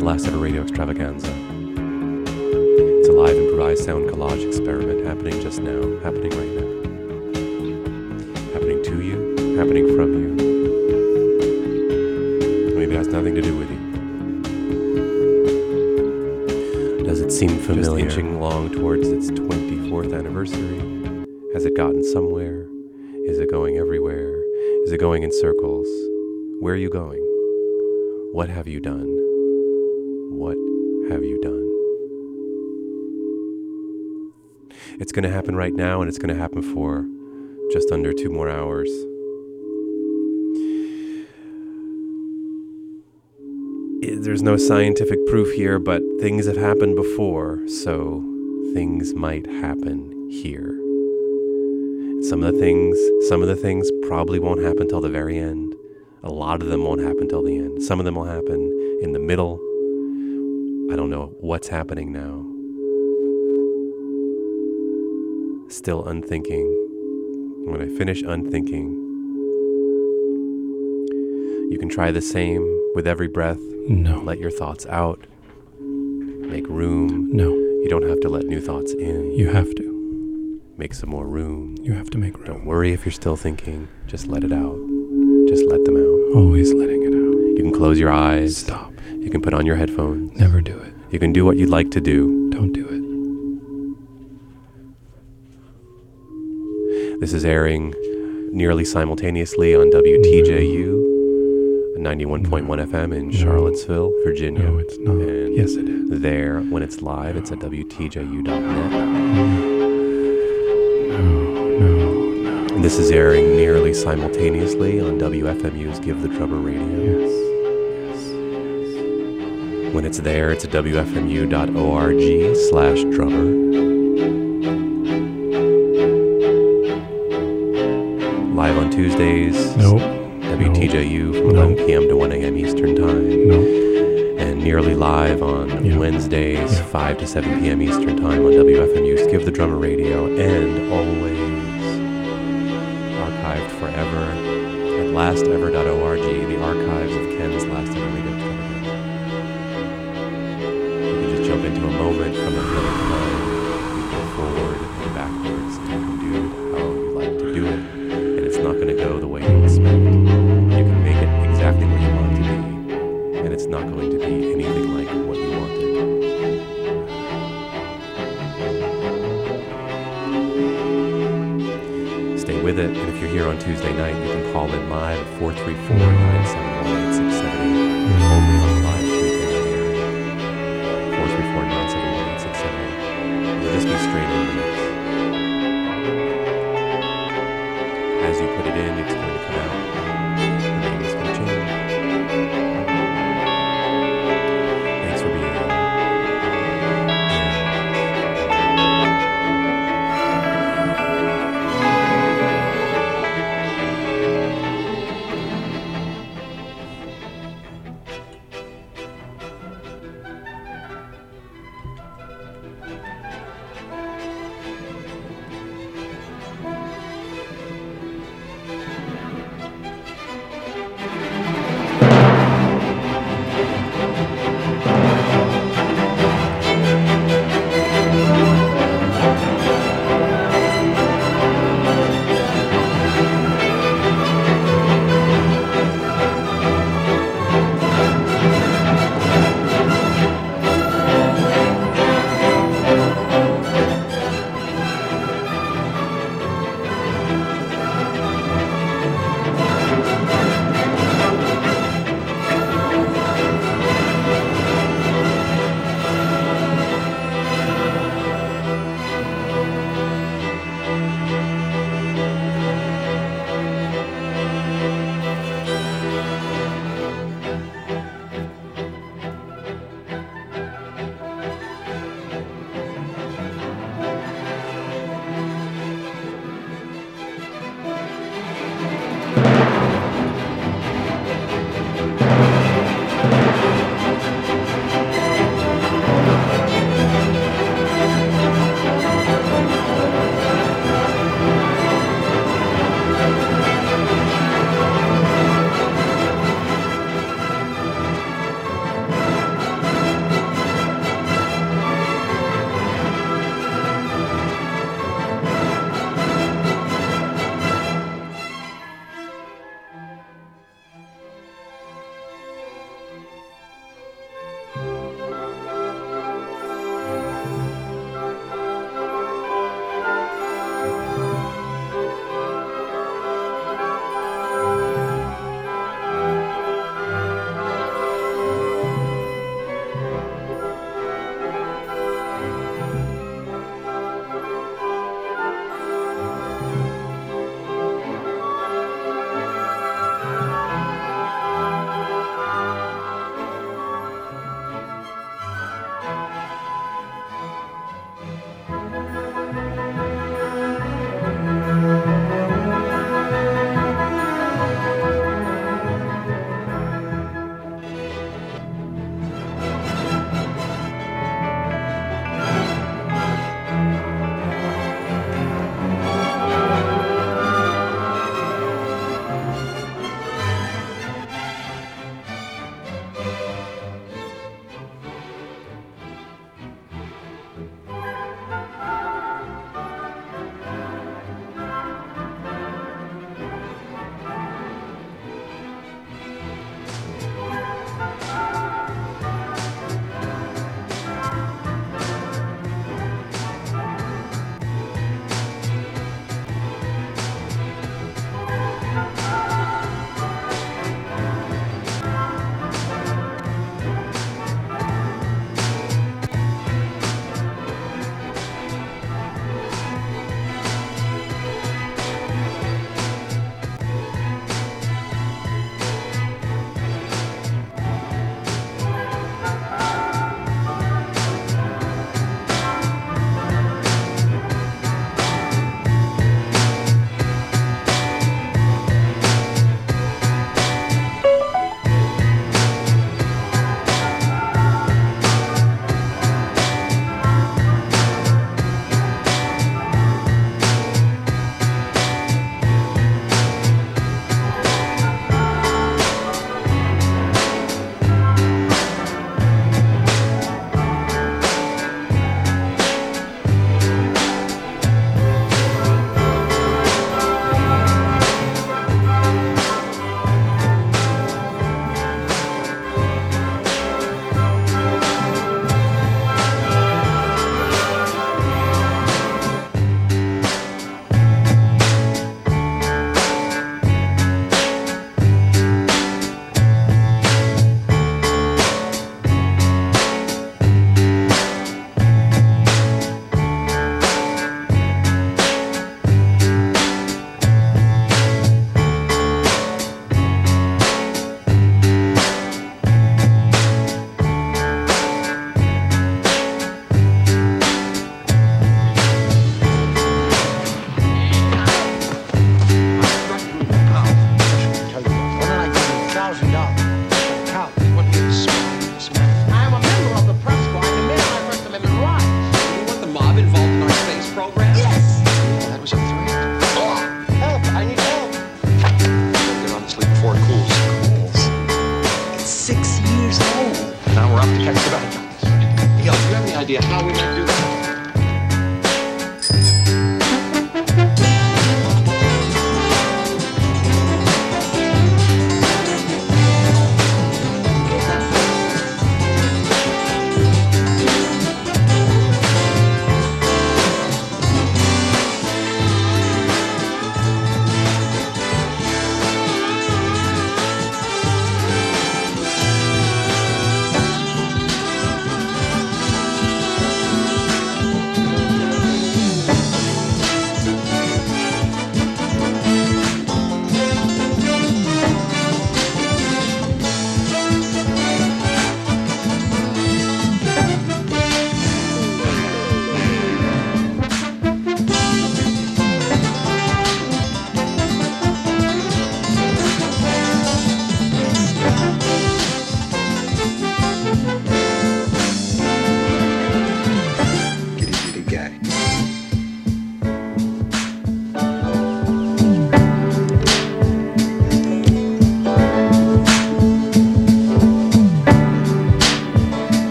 is called Ken's Last Ever Radio Extravaganza. It's a live improvised sound collage experiment happening just now, happening right now. Happening to you, happening from you. Maybe it has nothing to do with you. Does it seem familiar? Just inching along towards its 24th anniversary. Has it gotten somewhere? Is it going everywhere? Is it going in circles? Where are you going? What have you done? Going to happen right now, and it's going to happen for just under two more hours. Eh, there's no scientific proof here, but things have happened before, so things might happen here. Some of the things, some of the things probably won't happen till the very end. A lot of them won't happen till the end. Some of them will happen in the middle. I don't know what's happening now. Still unthinking. When I finish unthinking, you can try the same with every breath. No. Let your thoughts out. Make room. No. You don't have to let new thoughts in. You have to. Make some more room. You have to make room. Don't worry if you're still thinking. Just let it out. Just let them out. Always letting it out. You can close your eyes. Stop. You can put on your headphones. Never do it. You can do what you'd like to do. Don't do it. This is airing nearly simultaneously on WTJU, 91.1 FM in No. Charlottesville, Virginia. No, it's not. And Yes, it is. There, when it's live, it's at WTJU.net. No, no, no. This is airing nearly simultaneously on WFMU's Give the Drummer Radio. Yes. Yes. When it's there, it's at WFMU.org slash drummer. On Tuesdays. Nope. WTJU from No. 11 p.m. to 1 a.m. Eastern Time. No. And nearly live on Yeah. Wednesdays, Yeah. 5 to 7 p.m. Eastern Time on WFMU's Give the Drummer Radio. And always archived forever at lastever.org, the archives of Ken's Last Ever Radio Extravaganza. You can just jump into a moment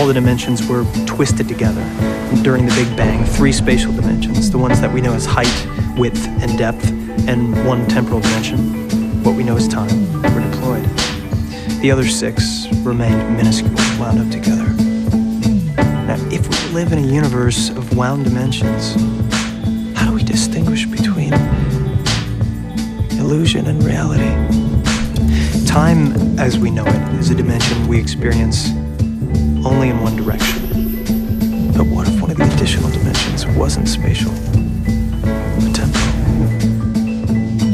all the dimensions were twisted together. During the Big Bang, three spatial dimensions, the ones that we know as height, width, and depth, and one temporal dimension, what we know as time, were deployed. The other six remained minuscule, wound up together. Now, if we live in a universe of wound dimensions, how do we distinguish between illusion and reality? Time, as we know it, is a dimension we experience only in one direction. But what if one of the additional dimensions wasn't spatial, but temporal?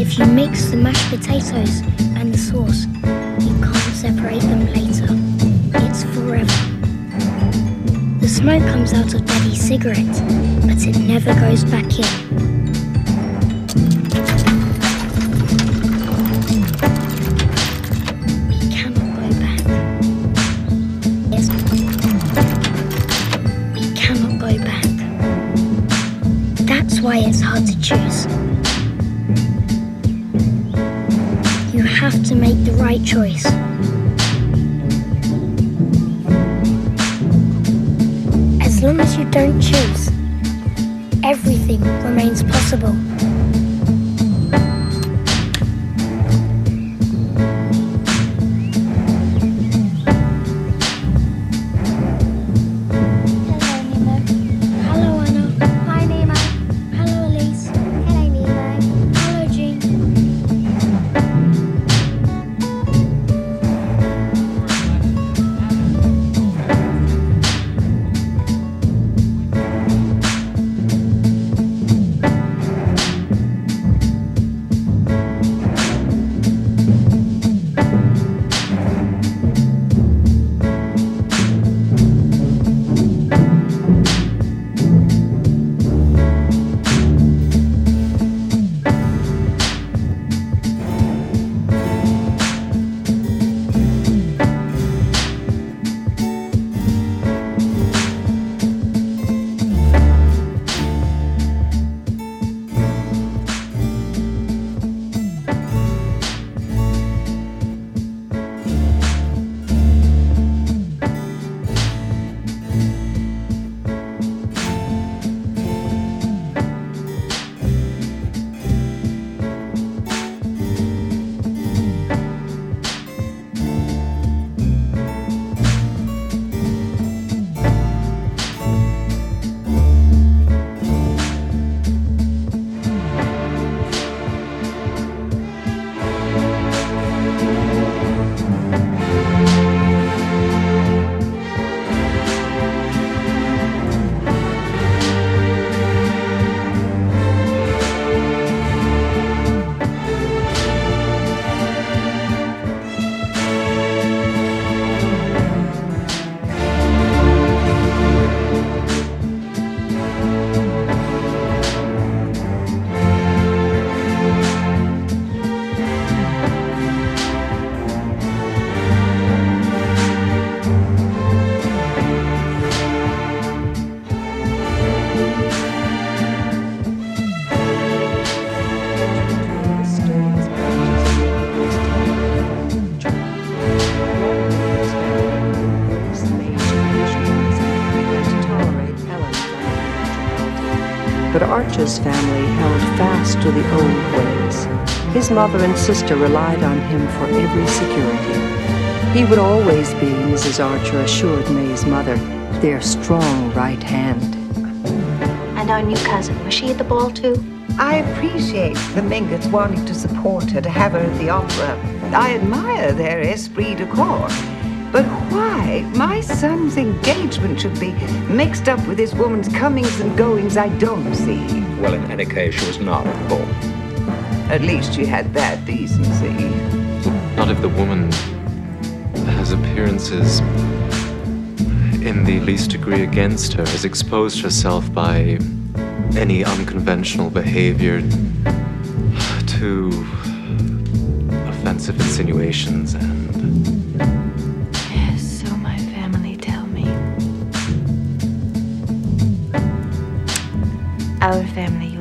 if you mix the mashed potatoes and the sauce, you can't separate them later. It's forever. The smoke comes out of Daddy's cigarette, but it never goes back in. But Arch's family held fast to the old ways. His mother and sister relied on him for every security. He would always be, Mrs. Archer assured May's mother, their strong right hand. And our new cousin, was she at the ball too? I appreciate the Mingotts wanting to support her, to have her at the opera. I admire their esprit de corps. But why my son's engagement should be mixed up with this woman's comings and goings, I don't see. Well, in any case, she was not at the ball. At least she had that decency. Not if the woman has appearances in the least degree against her, has exposed herself by any unconventional behavior to offensive insinuations and Our family,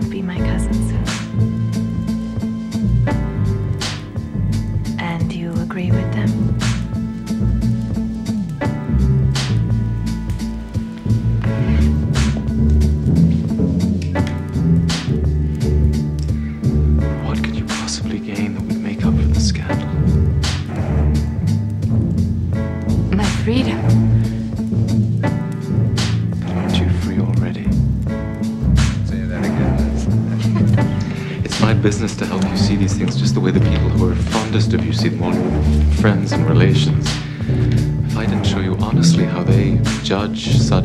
them, friends and relations. If I didn't show you honestly how they judge such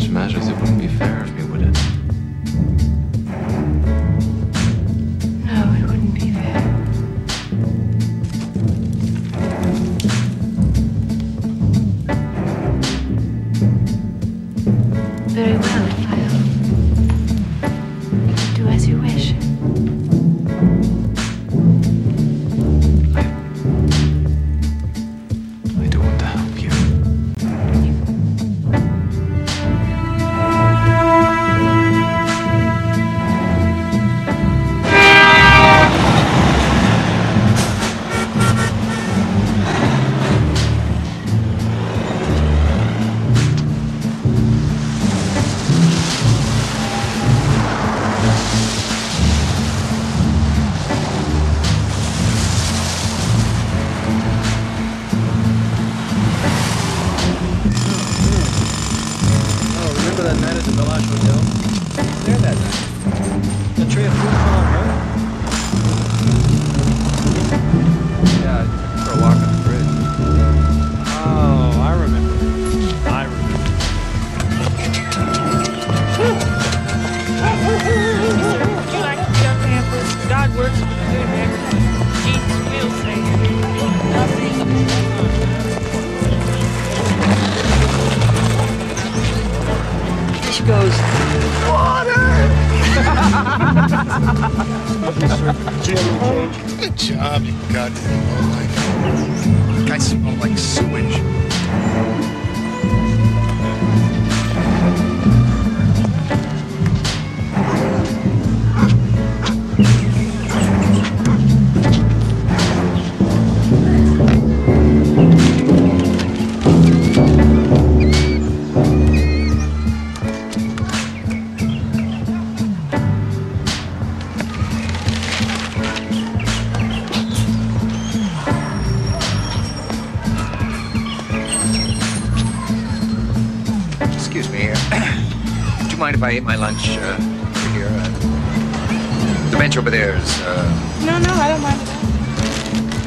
if I ate my lunch uh, over here? Uh, the bench over there is. Uh, No, no, I don't mind.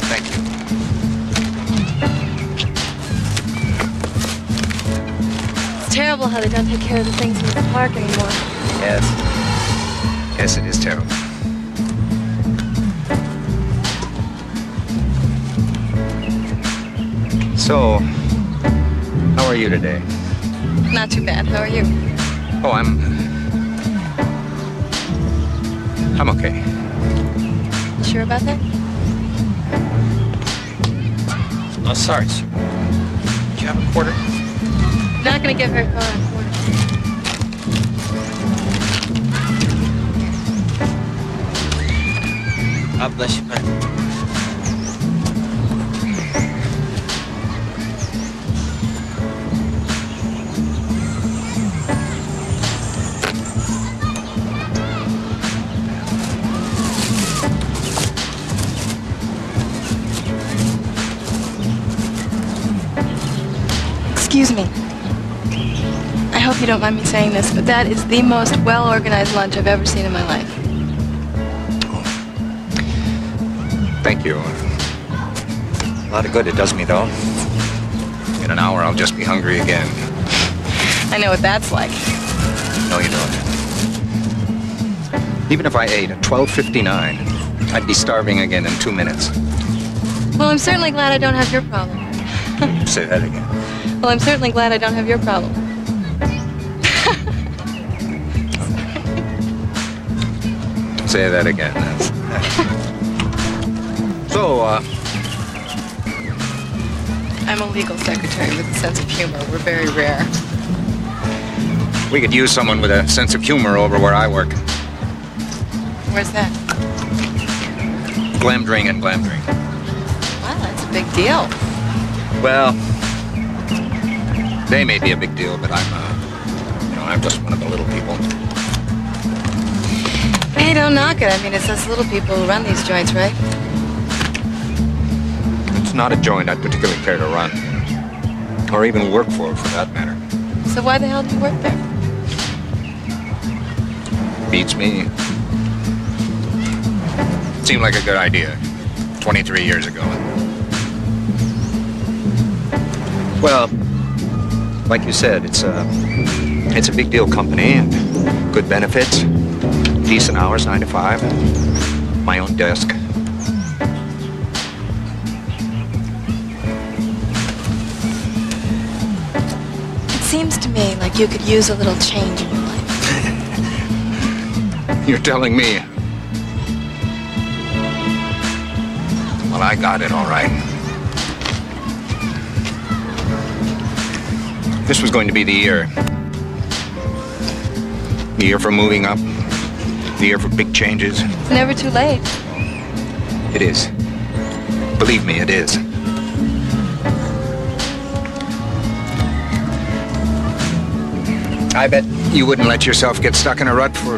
thank you. It's terrible how they don't take care of the things in the park anymore. Yes. Yes, it is terrible. So, how are you today? Not too bad. How are you? Oh, I'm. I'm okay. You sure about that? Oh, sorry, sir. Do you have a quarter? Not gonna get very far on uh, quarter. God bless you, man. Excuse me. I hope you don't mind me saying this, but that is the most well organized lunch I've ever seen in my life. Thank you. A lot of good it does me, though. In an hour, I'll just be hungry again. I know what that's like. No, you don't. Even if I ate at 12.59, I'd be starving again in two minutes. Well, I'm certainly glad I don't have your problem. Say that again. Well, I'm certainly glad I don't have your problem. Say that again. so, uh, I'm a legal secretary with a sense of humor. We're very rare. we could use someone with a sense of humor over where I work. Where's that? Glamdring and Glamdring. Wow, that's a big deal. Well, they may be a big deal, but I'm, uh, you know, I'm just one of the little people. Hey, don't knock it. I mean, it's us little people who run these joints, right? It's not a joint I'd particularly care to run, or even work for, for that matter. So why the hell do you work there? Beats me. Seemed like a good idea 23 years ago. Well, like you said, it's a it's a big deal company and good benefits, decent hours, nine to five, my own desk. It seems to me like you could use a little change in your life. You're telling me. Well, I got it all right. This was going to be the year. The year for moving up. The year for big changes. It's never too late. It is. Believe me, it is. I bet you wouldn't let yourself get stuck in a rut for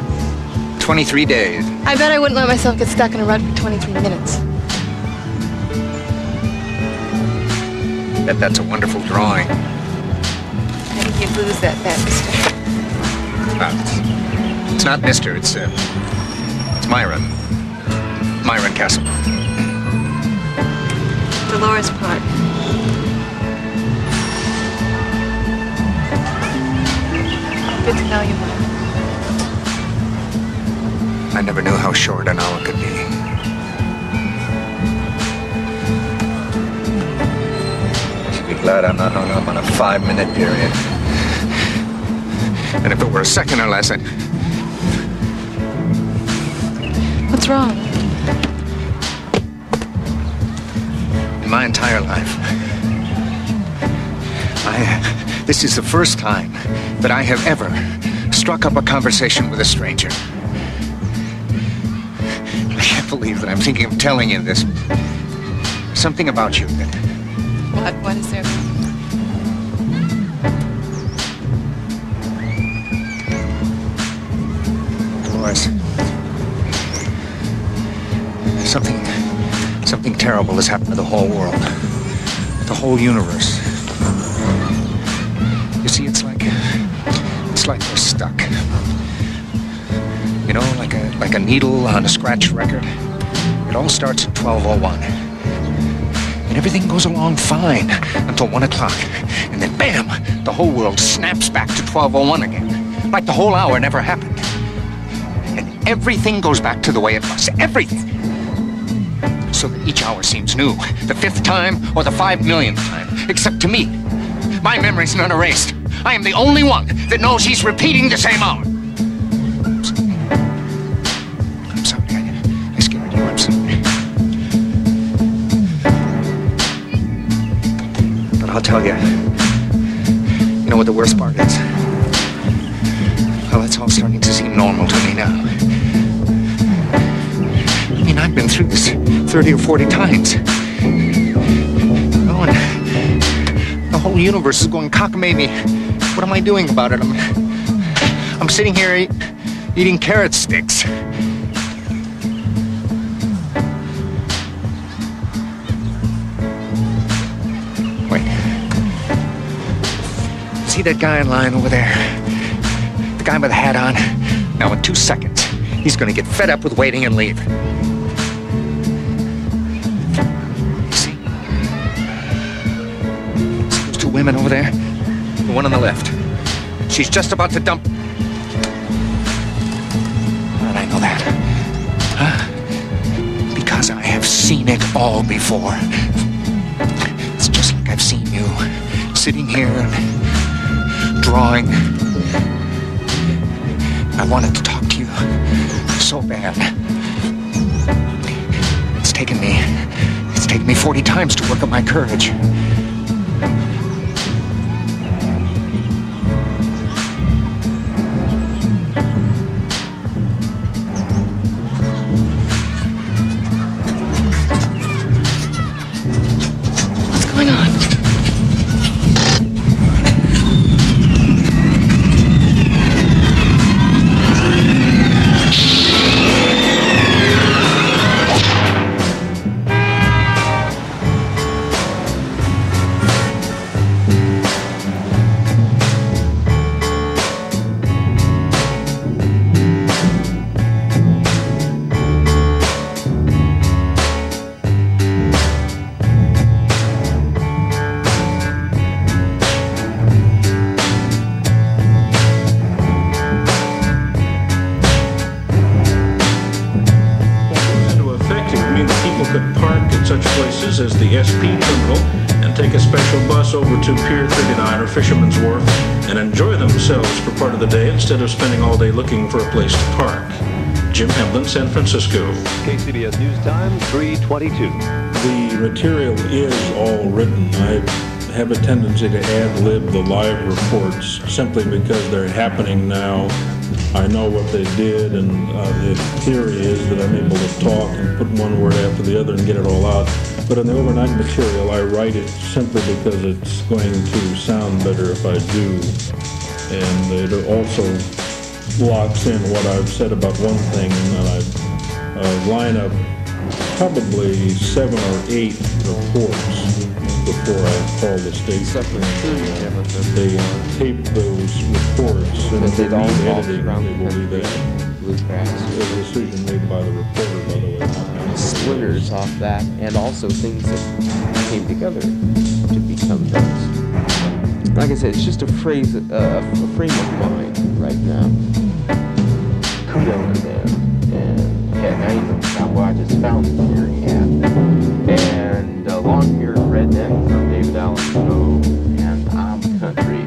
23 days. I bet I wouldn't let myself get stuck in a rut for 23 minutes. Bet that's a wonderful drawing. Think you'd lose that bet, mister. Uh, it's, it's not Mister, it's, uh, it's Myron. Myron Castle. Dolores Park. Good to know you, Mike. I never knew how short an hour could be. Should be glad I'm not hung up on a five-minute period. And if it were a second or less, I'd... What's wrong? In my entire life, I... This is the first time that I have ever struck up a conversation with a stranger. I can't believe that I'm thinking of telling you this. Something about you that What? What is there? Terrible has happened to the whole world, the whole universe. You see, it's like, it's like we're stuck. You know, like a like a needle on a scratch record. It all starts at 12:01, and everything goes along fine until one o'clock, and then bam, the whole world snaps back to 12:01 again, like the whole hour never happened. And everything goes back to the way it was. Everything. So that each hour seems new. The fifth time or the five millionth time. Except to me. My memory's not erased. I am the only one that knows he's repeating the same hour. I'm sorry. I, I scared you. I'm sorry. But I'll tell you. You know what the worst part is? Well, it's all starting to seem normal to me now. I mean, I've been through this 30 or 40 times. Oh, and the whole universe is going cockamamie. What am I doing about it? I'm, I'm sitting here eat, eating carrot sticks. Wait. See that guy in line over there? The guy with the hat on? Now, in two seconds, he's gonna get fed up with waiting and leave. Women over there? The one on the left. She's just about to dump. How did I know that? Huh? Because I have seen it all before. It's just like I've seen you sitting here drawing. I wanted to talk to you so bad. It's taken me. It's taken me 40 times to work up my courage. Instead of spending all day looking for a place to park. Jim Hamlin, San Francisco. KCBS News Time, 322. The material is all written. I have a tendency to ad lib the live reports simply because they're happening now. I know what they did, and uh, the theory is that I'm able to talk and put one word after the other and get it all out. But in the overnight material, I write it simply because it's going to sound better if I do. And it also locks in what I've said about one thing, and then I uh, line up probably seven or eight reports before I call the station. They tape those reports and Because they revolves editing, they will be there. bluegrass. A decision made by the reporter, by the way. Splinters off that, and also things that came together to become those. Like I said, it's just a phrase, uh, a frame of mind right now. Kudo to them. And yeah, now you know about what I just found here. Yeah. And uh, Long Haired Redneck from David Allan Coe, and I'm Country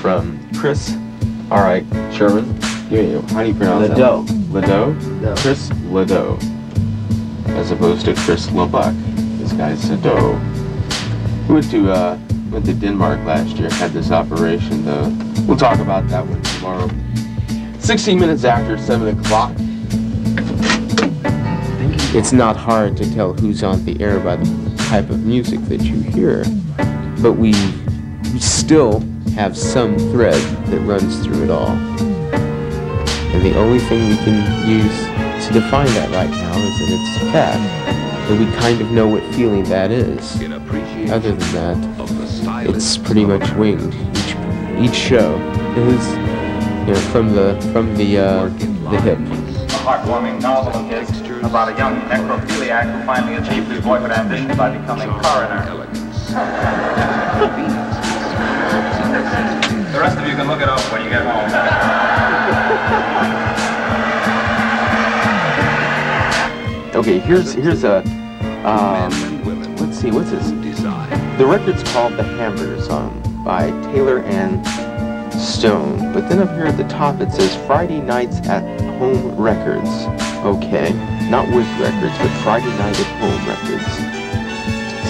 from Chris. All right, Sherman. Yeah, how do you pronounce Ledoux. that? Ledoux. Chris Ledoux, as opposed to Chris LeBuck. This guy's Sado. We went to uh, went to Denmark last year. Had this operation though. We'll talk about that one tomorrow. 16 minutes after 7 o'clock. It's not hard to tell who's on the air by the type of music that you hear, but we, we still have some thread that runs through it all. And the only thing we can use to define that right now is that it's fat, and we kind of know what feeling that is. Other than that, it's pretty much winged. Each, each show is, you know, from the from the uh, the hip. A heartwarming novel of his about a young necrophiliac who finally achieved his boyhood ambition by becoming coroner. the rest of you can look it up when you get home. Okay, here's here's a um, let's see, what's this? The record's called The Hamburger Song by Taylor and Stone. But then up here at the top it says Friday Nights at Home Records. Okay, not with records, but Friday Night at Home Records.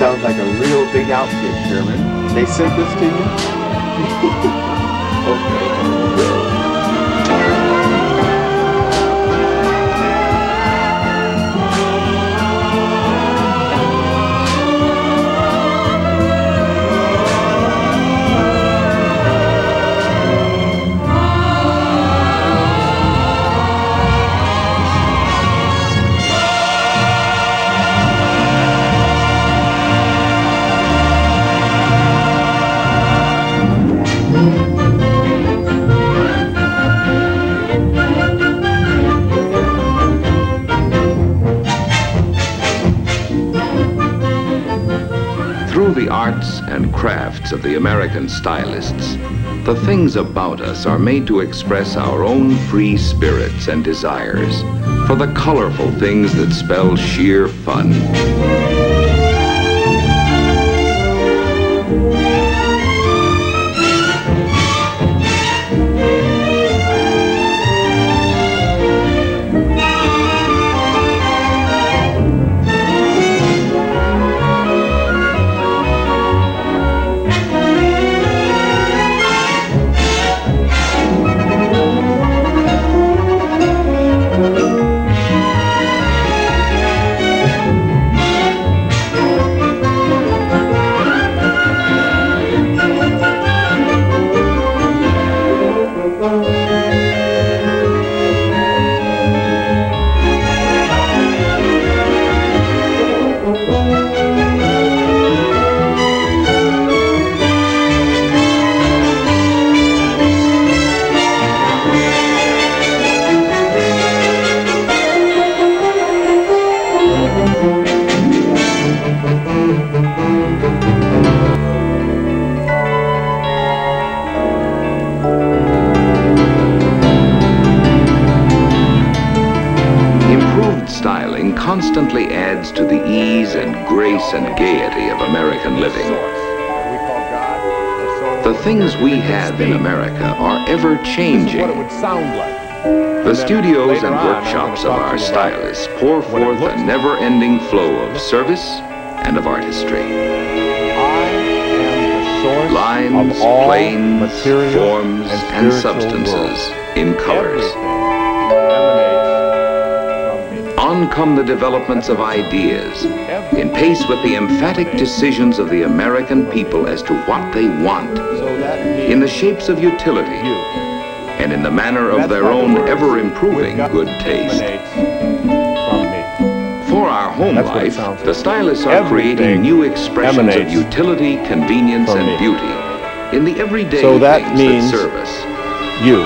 Sounds like a real big outfit, Sherman. They sent this to you? okay, the American stylists, the things about us are made to express our own free spirits and desires for the colorful things that spell sheer fun. Our stylists pour forth a never ending flow of service and of artistry. Lines, planes, forms, and substances in colors. On come the developments of ideas, in pace with the emphatic decisions of the American people as to what they want, in the shapes of utility, and in the manner of their own ever improving good taste. Home life, the stylists are creating new expressions of utility, convenience, and me. beauty in the everyday So that things means that serve us. You.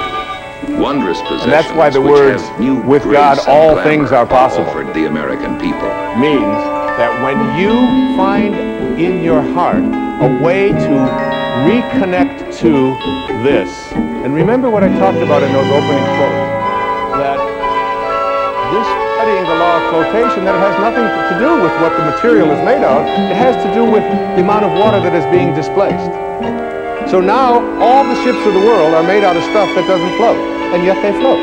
Wondrous possessions And that's why the words, new "With God all things are possible. offered the American people. means that when you find in your heart a way to reconnect to this, and remember what I talked about in those opening quotes, studying the law of flotation, that it has nothing to do with what the material is made of, it has to do with the amount of water that is being displaced. So now all the ships of the world are made out of stuff that doesn't float, and yet they float.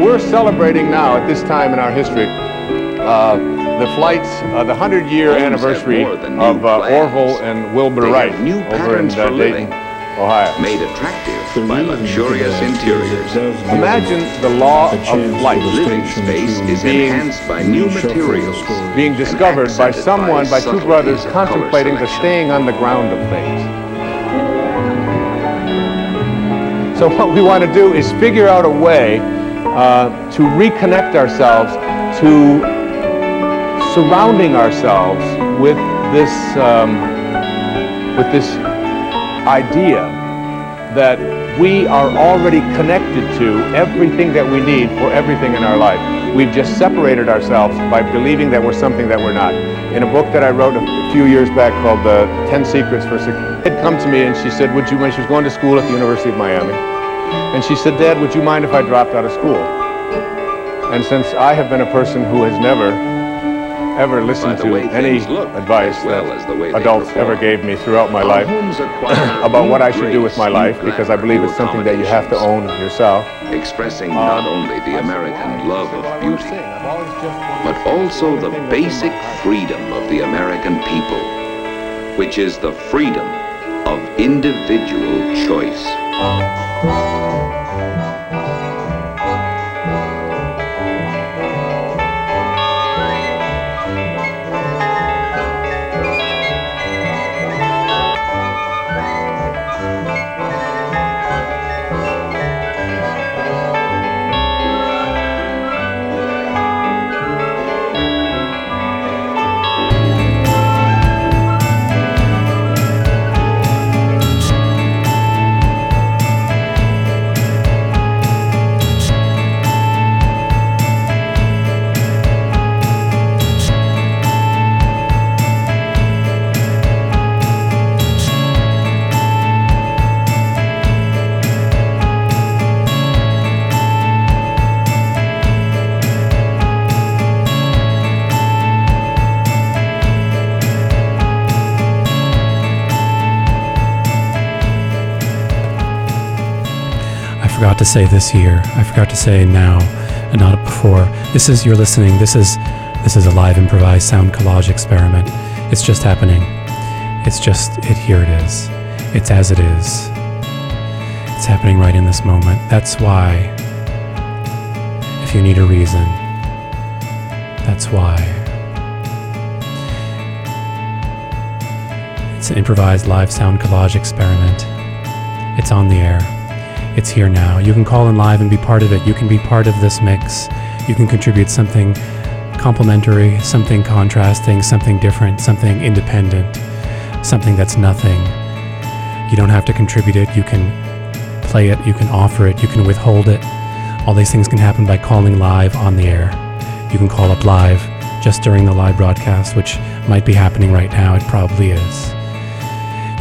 We're celebrating now at this time in our history uh, the flights, uh, the 100-year anniversary more than new of uh. Orville and Wilbur Wright over in uh, Dayton, living. Ohio. Made attractive by luxurious interiors. Imagine the law of flight Living space is being enhanced by new materials. being discovered by someone, by, two brothers contemplating the staying on the ground of things. So what we want to do is figure out a way uh, to reconnect ourselves to surrounding ourselves with this um, with this idea that we are already connected to everything that we need for everything in our life. We've just separated ourselves by believing that we're something that we're not. In a book that I wrote a few years back called The 10 Secrets for Success, had come to me and she said, would you, when she was going to school at the University of Miami, and she said, Dad, would you mind if I dropped out of school? And since I have been a person who has never, ever listened to any advice well that as the way adults ever gave me throughout my life about what I should do with my life, because I believe it's something that you have to own yourself. Expressing uh, not only the American love of beauty, but also the basic freedom of the American people, which is the freedom of individual choice. Forgot to say this year. I forgot to say now and not before. This is you're listening. This is this is a live improvised sound collage experiment. It's just happening. It's just it here it is. It's as it is. It's happening right in this moment. That's why if you need a reason, that's why. It's an improvised live sound collage experiment. It's on the air. It's here now. You can call in live and be part of it. You can be part of this mix. You can contribute something complementary, something contrasting, something different, something independent, something that's nothing. You don't have to contribute it. You can play it, you can offer it, you can withhold it. All these things can happen by calling live on the air. You can call up live just during the live broadcast, which might be happening right now. It probably is.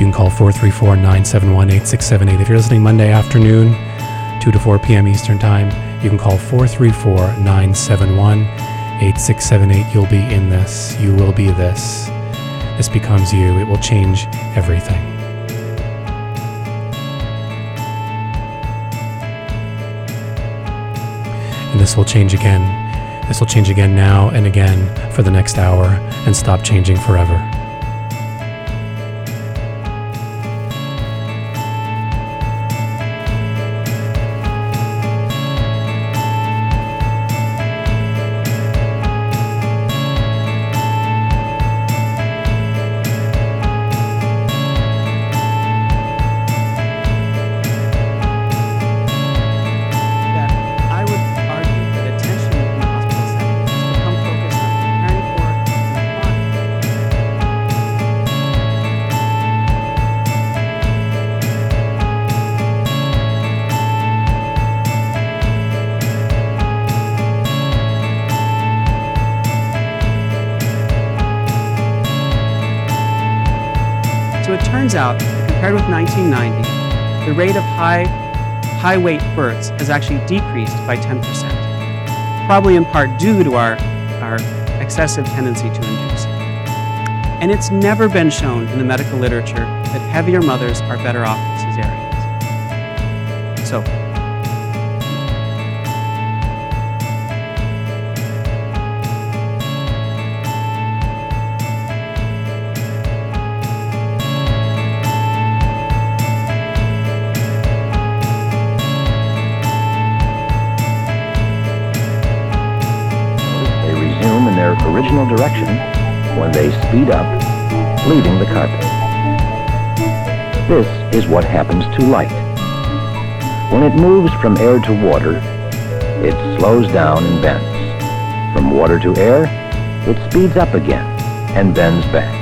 You can call 434 971 8678. If you're listening Monday afternoon, 2 to 4 p.m. Eastern Time, you can call 434 971 8678. You'll be in this. You will be this. This becomes you. It will change everything. And this will change again. This will change again now and again for the next hour and stop changing forever. The rate of high, high weight births has actually decreased by 10%, probably in part due to our, our excessive tendency to induce. And it's never been shown in the medical literature that heavier mothers are better off with cesareans. So, original direction when they speed up, leaving the carpet. This is what happens to light. When it moves from air to water, it slows down and bends. From water to air, it speeds up again and bends back.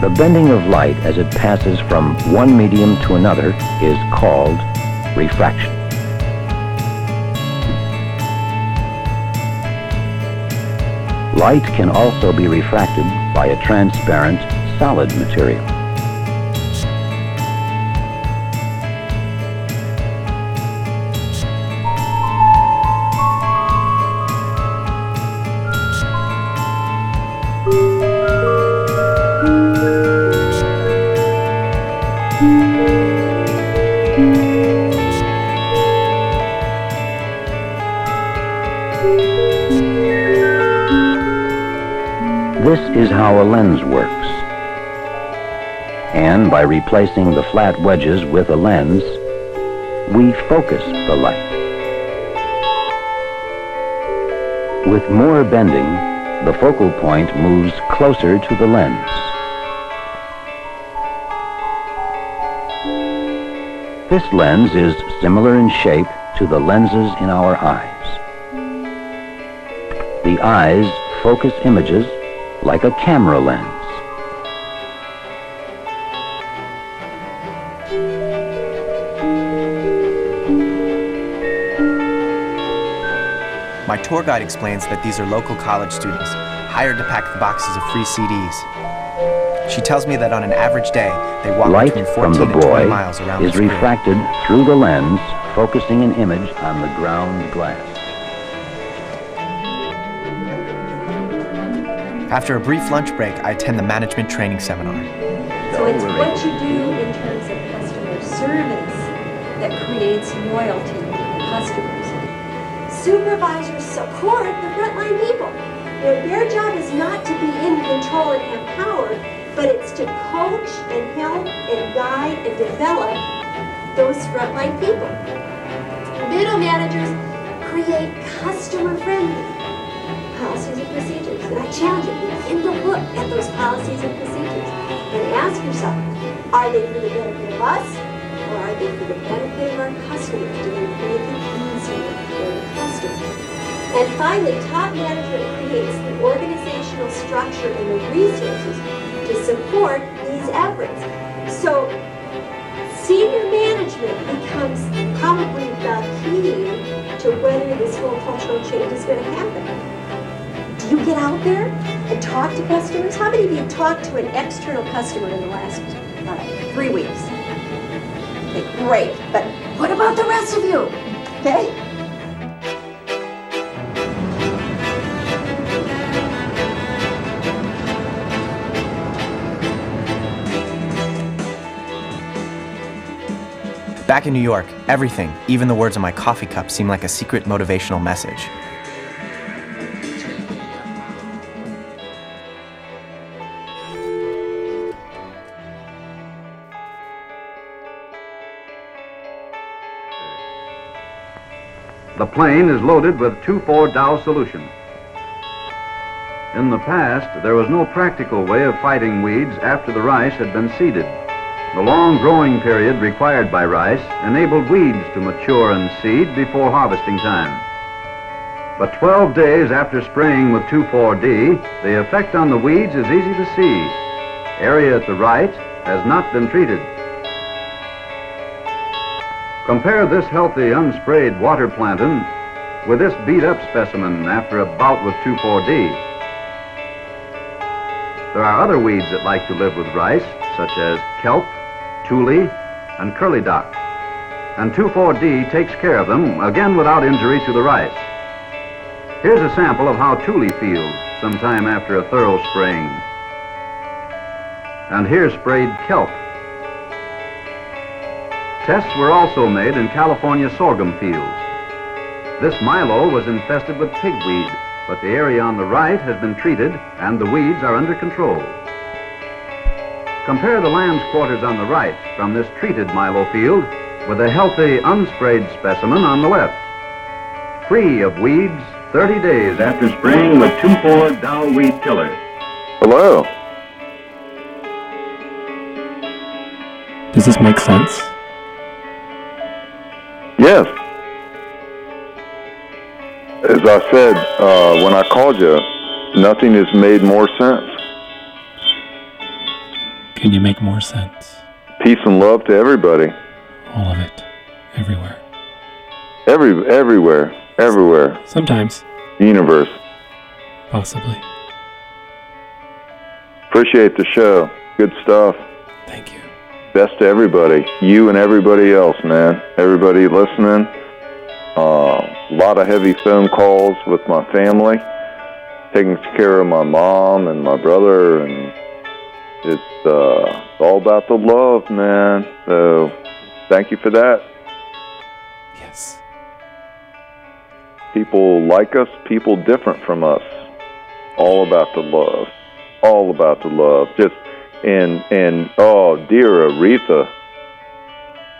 The bending of light as it passes from one medium to another is called refraction. Light can also be refracted by a transparent, solid material. Lens works. And by replacing the flat wedges with a lens, we focus the light. With more bending, the focal point moves closer to the lens. This lens is similar in shape to the lenses in our eyes. The eyes focus images like a camera lens. My tour guide explains that these are local college students, hired to pack the boxes of free CDs. She tells me that on an average day, they walk Light between from 14 the and 20 boy miles around is refracted through the lens, focusing an image on the ground glass. After a brief lunch break, I attend the management training seminar. So it's what you do in terms of customer service that creates loyalty in customers. Supervisors support the frontline people. Their job is not to be in control and power, but it's to coach and help and guide and develop those frontline people. Middle managers create customer-friendly policies and procedures. And I challenge you, to look at those policies and procedures and ask yourself, are they for the benefit of us or are they for the benefit of our customers? Do they make it easier for the customer? And finally, top management creates the organizational structure and the resources to support these efforts. So senior management becomes probably the key to whether this whole cultural change is going to happen. You get out there and talk to customers? How many of you have talked to an external customer in the last uh, three weeks? Okay, great. But what about the rest of you? Okay? Back in New York, everything, even the words on my coffee cup, seemed like a secret motivational message. The plane is loaded with 2,4-Dow solution. In the past, there was no practical way of fighting weeds after the rice had been seeded. The long growing period required by rice enabled weeds to mature and seed before harvesting time. But 12 days after spraying with 2,4-D, the effect on the weeds is easy to see. Area at the right has not been treated. Compare this healthy unsprayed water plantain with this beat up specimen after a bout with 2,4-D. There are other weeds that like to live with rice, such as kelp, tule, and curly dock. And 2,4-D takes care of them, again without injury to the rice. Here's a sample of how tule feels sometime after a thorough spraying. And here's sprayed kelp. Tests were also made in California sorghum fields. This milo was infested with pigweed, but the area on the right has been treated and the weeds are under control. Compare the lamb's quarters on the right from this treated milo field with a healthy unsprayed specimen on the left. Free of weeds 30 days after spraying with 2,4 Dow Weed Killer. Hello. Does this make sense? Yes. As I said uh, when I called you, nothing has made more sense. Can you make more sense? Peace and love to everybody. All of it. Everywhere. Every everywhere. Everywhere. Sometimes. Universe. Possibly. Appreciate the show. Good stuff. Best to everybody. You and everybody else, man. Everybody listening. Uh, a lot of heavy phone calls with my family. Taking care of my mom and my brother and it's uh, it's all about the love, man. So thank you for that. Yes. People like us, people different from us. All about the love. All about the love. Just and and oh dear Aretha.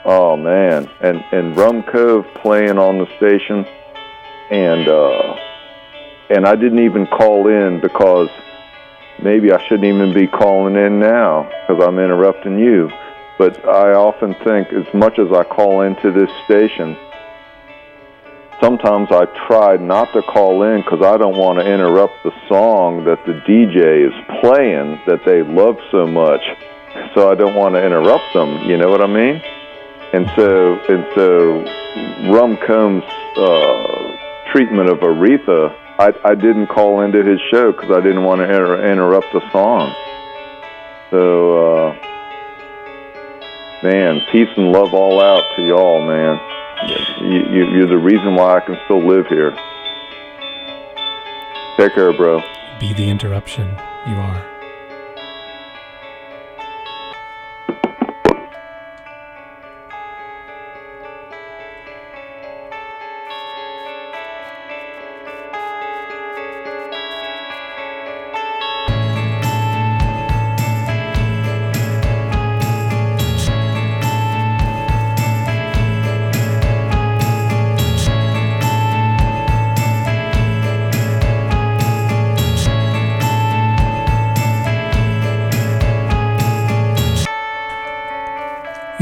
Oh man. And and Rum Cove playing on the station and uh and I didn't even call in because maybe I shouldn't even be calling in now because I'm interrupting you. But I often think, as much as I call into this station, sometimes I try not to call in because I don't want to interrupt the song that the DJ is playing that they love so much. So I don't want to interrupt them. You know what I mean? And so, and so, Rum Combs' uh, treatment of Aretha I, I didn't call into his show because I didn't want to inter- interrupt the song. So, uh, man, peace and love all out to y'all, man. You, you, you're the reason why I can still live here. Take care, bro. Be the interruption. You are.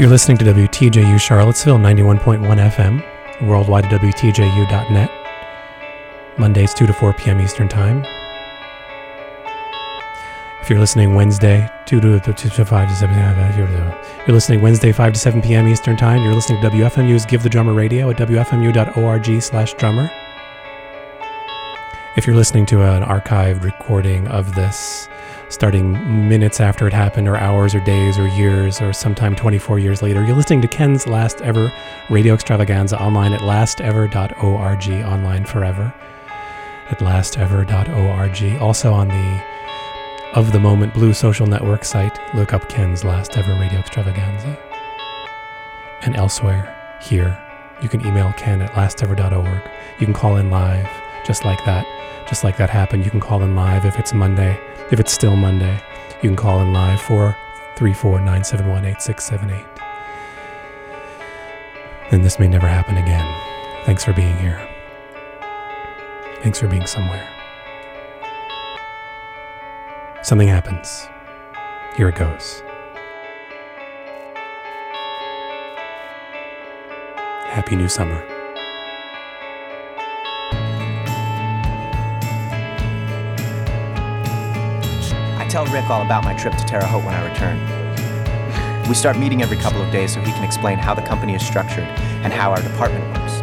You're listening to WTJU Charlottesville 91.1 FM, worldwide at WTJU.net, Mondays 2 to 4 p.m. Eastern Time. If you're listening Wednesday, 2 to, to, to 5 to 7, uh, you're, you're listening Wednesday, 5 to 7 p.m. Eastern Time. You're listening to WFMU's Give the Drummer Radio at WFMU.org slash drummer. If you're listening to an archived recording of this, starting minutes after it happened, or hours, or days, or years, or sometime 24 years later, you're listening to Ken's last ever radio extravaganza online at lastever.org, online forever at lastever.org. Also on the Of the Moment Blue social network site, look up Ken's last ever radio extravaganza. And elsewhere, here, you can email ken at lastever.org. You can call in live, just like that. Just like that happened, you can call in live if it's Monday. If it's still Monday, you can call in live for 349718678. And this may never happen again. Thanks for being here. Thanks for being somewhere. Something happens. Here it goes. Happy New Summer. Tell Rick all about my trip to Terre Haute when I return. We start meeting every couple of days so he can explain how the company is structured and how our department works.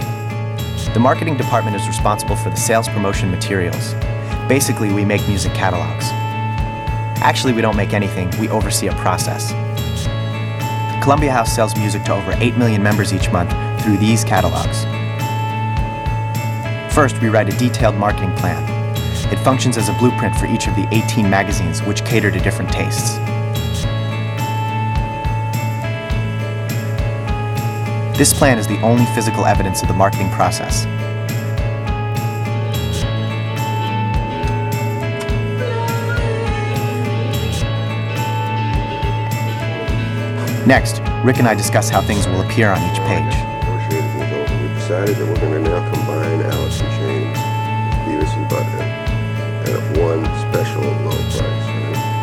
The marketing department is responsible for the sales promotion materials. Basically, we make music catalogs. Actually, we don't make anything, we oversee a process. Columbia House sells music to over 8 million members each month through these catalogs. First, we write a detailed marketing plan. It functions as a blueprint for each of the 18 magazines, which cater to different tastes. This plan is the only physical evidence of the marketing process. Next, Rick and I discuss how things will appear on each page. We decided that we're going to now combine Alice in Chains, Beavis and Butthead, one special low price.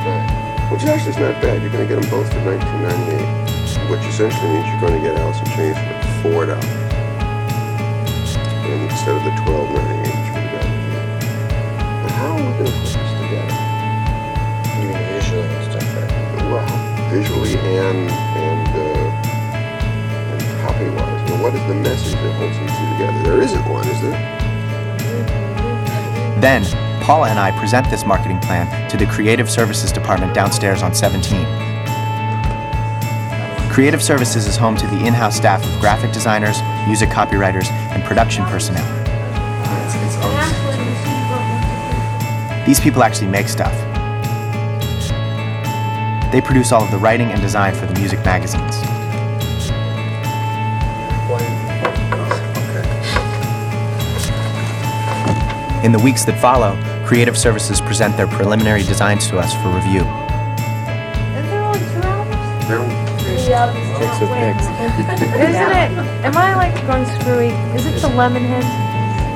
Right? Which actually is not bad. You're going to get them both for 19.98, which essentially means you're going to get Alice in Chains for four dollars instead of the 12.98 you would have gotten here. Now, how are we going to put this together? You mean visually and stuff, right? Well, visually and and uh, and copy-wise. Well, what is the message that holds these two together? There isn't one, is there? Then, Paula and I present this marketing plan to the Creative Services Department downstairs on 17. Creative Services is home to the in house staff of graphic designers, music copywriters, and production personnel. These people actually make stuff. They produce all of the writing and design for the music magazines. In the weeks that follow, Creative Services present their preliminary designs to us for review. Isn't there only two albums? Three albums. Picks with picks. Isn't it? Am I like going screwy? Is it the Lemonheads?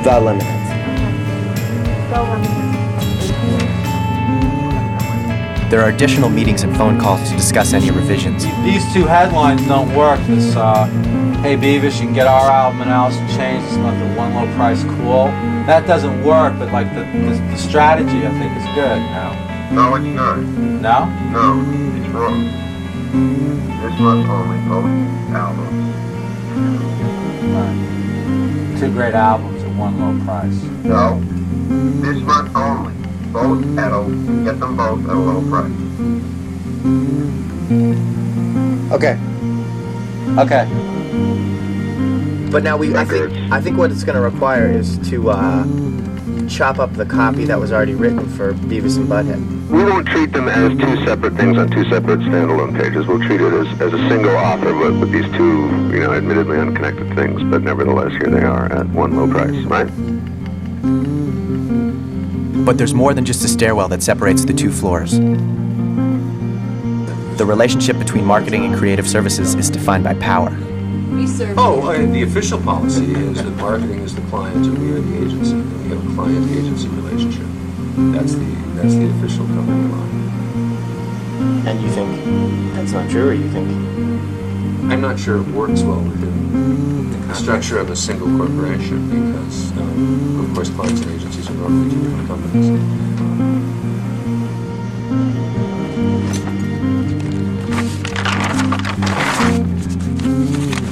The Lemonheads. The Lemonheads. There are additional meetings and phone calls to discuss any revisions. These two headlines don't work. This, uh, hey Beavis, you can get our album and Alice in Chains this month at one low price, cool. That doesn't work, but like the, the, the strategy I think is good now. No, it's not. No? No, it's wrong. This month only, both albums. Two great albums at one low price. No, this month only, both at a, get them both at a low price. Okay. Okay. But now we, I think, I think what it's going to require is to uh, chop up the copy that was already written for Beavis and Butthead. We won't treat them as two separate things on two separate standalone pages. We'll treat it as, as a single author, but with these two, you know, admittedly unconnected things. But nevertheless, here they are at one low price, right? But there's more than just a stairwell that separates the two floors. The relationship between marketing and creative services is defined by power. Oh, uh, the official policy is that marketing is the client and we are the agency. And we have a client-agency relationship. That's the that's the official company law. And you think that's not true, or you think? I'm not sure it works well within the structure of a single corporation because, um, of course, clients and agencies are normally two different companies.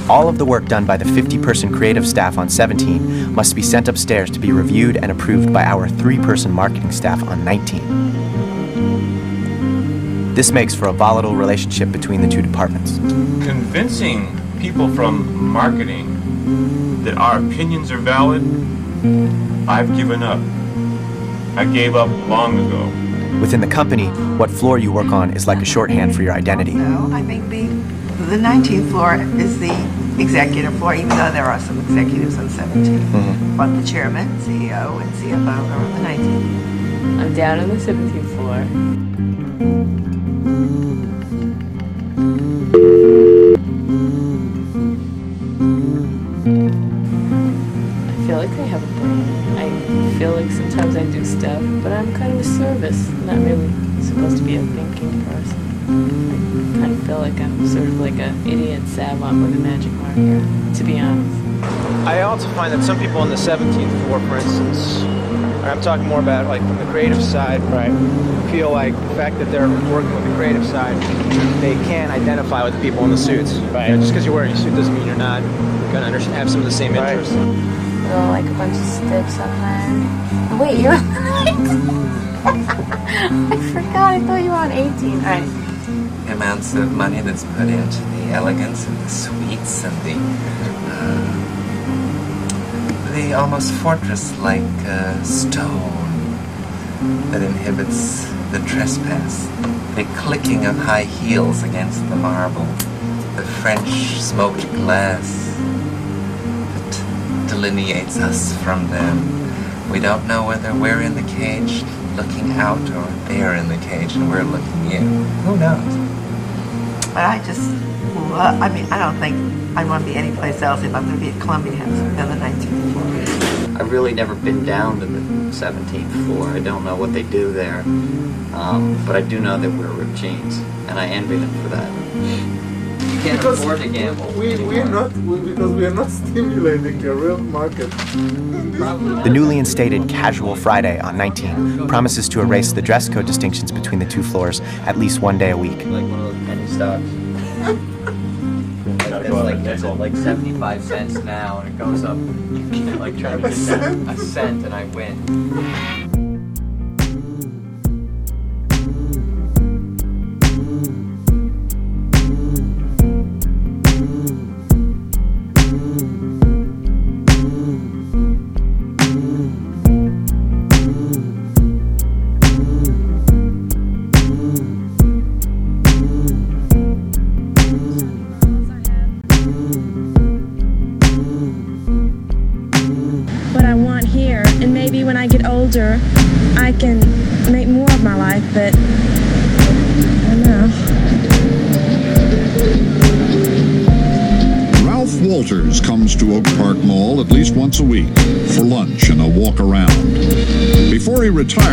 All of the work done by the 50 person creative staff on 17 must be sent upstairs to be reviewed and approved by our three person marketing staff on 19. This makes for a volatile relationship between the two departments. Convincing people from marketing that our opinions are valid, I've given up. I gave up long ago. Within the company, what floor you work on is like a shorthand for your identity. No, I think the, the 19th floor is the executive floor, even though there are some executives on 17. Mm-hmm. But the chairman, CEO, and CFO are on the 19th. I'm down on the 17th floor. I feel like I have a brain. I feel like sometimes I do stuff, but I'm kind of a service, not really supposed to be a thinking person. I kind of feel like I'm sort of like an idiot savant with a magic marker, to be honest. I also find that some people on the 17th floor, for instance, or I'm talking more about like from the creative side, right? Feel like the fact that they're working with the creative side, they can identify with the people in the suits. Right. just because you're wearing a suit doesn't mean you're not going to under- have some of the same interests. Oh, like a bunch of sticks up there. Wait, you're on I forgot. I thought you were on 18. All right. The amounts of money that's put into the elegance and the sweets and the uh, the almost fortress-like uh, stone that inhibits the trespass, the clicking of high heels against the marble, the French smoked glass that delineates us from them. We don't know whether we're in the cage looking out or they're in the cage and we're looking in. Who knows? But I just, well, I mean, I don't think I'd want to be anyplace else if I'm going to be at Columbia House than the 19th floor. I've really never been down to the 17th floor. I don't know what they do there. Um, but I do know they wear ripped jeans, and I envy them for that. You can't Because afford to gamble. We, we're not, we, because we are not stimulating a real market. The newly instated Casual Friday on 19 promises to erase the dress code distinctions between the two floors at least one day a week. Like one of those penny stocks. It's like, it's like 75 cents now, and it goes up. Like trying to get a cent, and I win.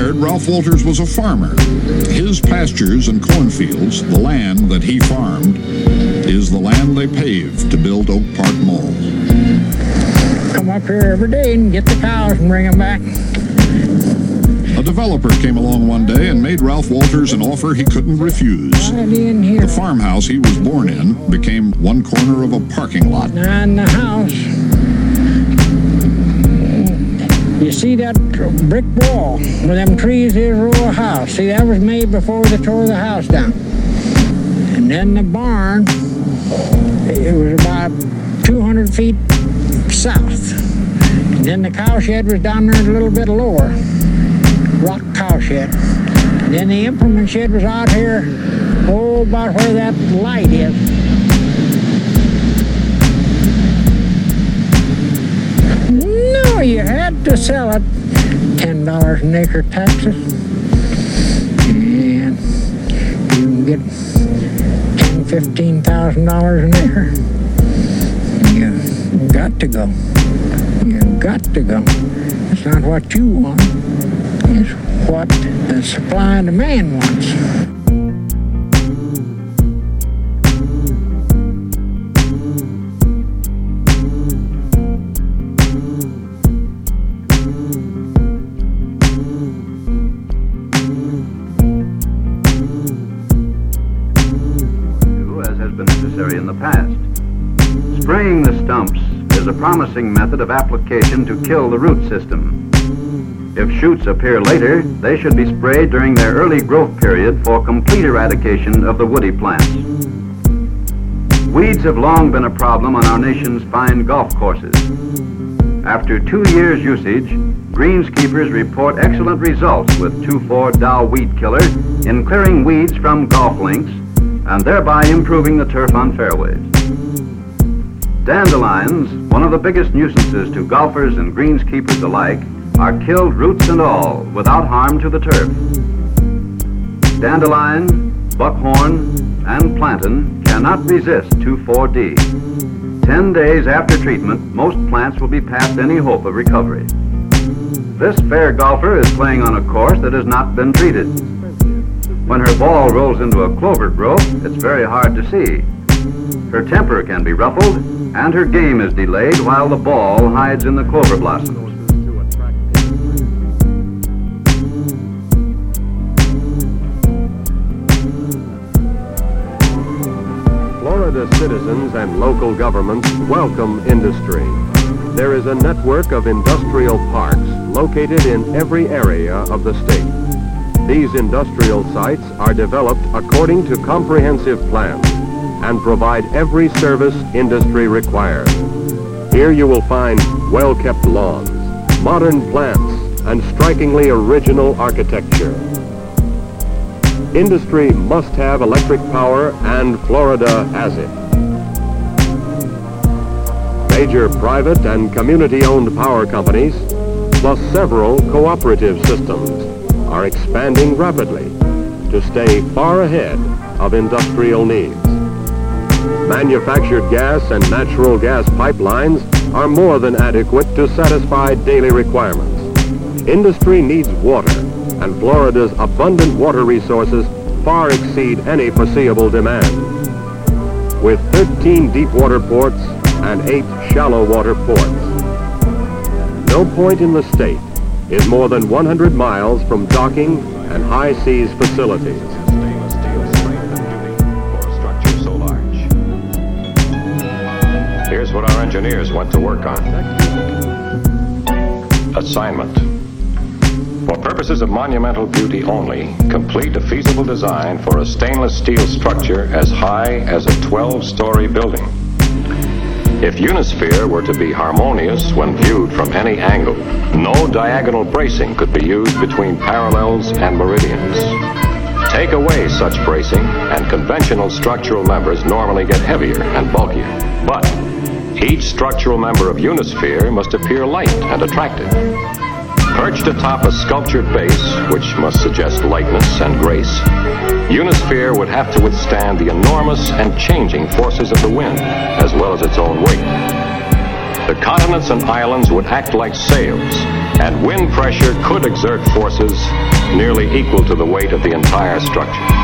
Retired, Ralph Walters was a farmer. His pastures and cornfields, the land that he farmed, is the land they paved to build Oak Park Mall. Come up here every day and get the cows and bring them back. A developer came along one day and made Ralph Walters an offer he couldn't refuse. Right in here. The farmhouse he was born in became one corner of a parking lot. The house, you see that brick wall where them trees is row of house. See, that was made before they tore the house down. And then the barn, it was about 200 feet south. And then the cow shed was down there a little bit lower, rock cow shed. And then the implement shed was out here, oh, about where that light is. You had to sell it. Ten dollars an acre taxes. And you can get ten, fifteen thousand dollars an acre. You got to go. You got to go. It's not what you want. It's what the supply and demand wants. Method of application to kill the root system. If shoots appear later, they should be sprayed during their early growth period for complete eradication of the woody plants. Weeds have long been a problem on our nation's fine golf courses. After two years' usage, greenskeepers report excellent results with 2,4 Dow Weed Killer in clearing weeds from golf links and thereby improving the turf on fairways. Dandelions, one of the biggest nuisances to golfers and greenskeepers alike, are killed roots and all without harm to the turf. Dandelion, buckhorn, and plantain cannot resist 2,4-D. Ten days after treatment, most plants will be past any hope of recovery. This fair golfer is playing on a course that has not been treated. When her ball rolls into a clover growth, it's very hard to see. Her temper can be ruffled, and her game is delayed while the ball hides in the clover blossoms. Florida citizens and local governments welcome industry. There is a network of industrial parks located in every area of the state. These industrial sites are developed according to comprehensive plans and provide every service industry requires. Here you will find well-kept lawns, modern plants, and strikingly original architecture. Industry must have electric power, and Florida has it. Major private and community-owned power companies, plus several cooperative systems, are expanding rapidly to stay far ahead of industrial needs. Manufactured gas and natural gas pipelines are more than adequate to satisfy daily requirements. Industry needs water, and Florida's abundant water resources far exceed any foreseeable demand. With 13 deep water ports and 8 shallow water ports. No point in the state is more than 100 miles from docking and high seas facilities. Here's what our engineers went to work on. Assignment. For purposes of monumental beauty only, complete a feasible design for a stainless steel structure as high as a 12-story building. If Unisphere were to be harmonious when viewed from any angle, no diagonal bracing could be used between parallels and meridians. Take away such bracing, and conventional structural members normally get heavier and bulkier. But each structural member of Unisphere must appear light and attractive. Perched atop a sculptured base, which must suggest lightness and grace, Unisphere would have to withstand the enormous and changing forces of the wind, as well as its own weight. The continents and islands would act like sails, and wind pressure could exert forces nearly equal to the weight of the entire structure.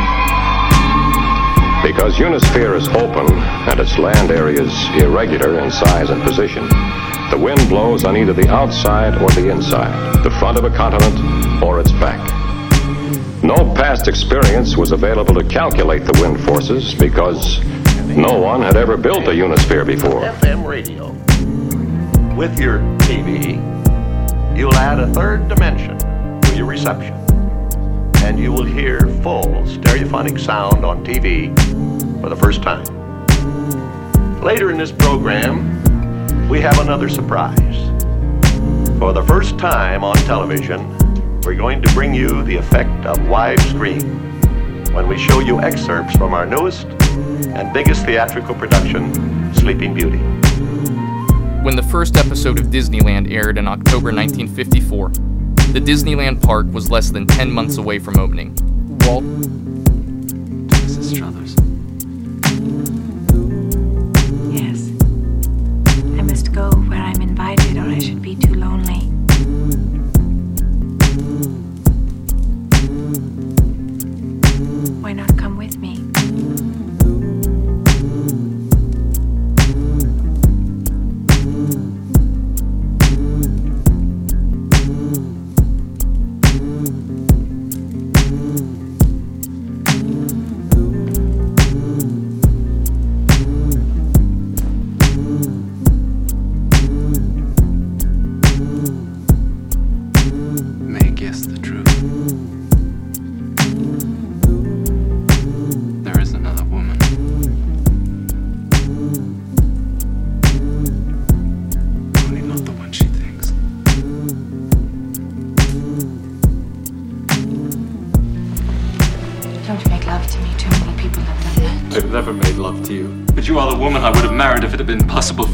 Because Unisphere is open and its land areas irregular in size and position, the wind blows on either the outside or the inside, the front of a continent or its back. No past experience was available to calculate the wind forces because no one had ever built a Unisphere before. FM radio. With your TV, you'll add a third dimension to your reception. And you will hear full stereophonic sound on TV for the first time. Later in this program, we have another surprise. For the first time on television, we're going to bring you the effect of widescreen when we show you excerpts from our newest and biggest theatrical production, Sleeping Beauty. When the first episode of Disneyland aired in October 1954, the Disneyland park was less than 10 months away from opening. Walt. Mrs. Struthers.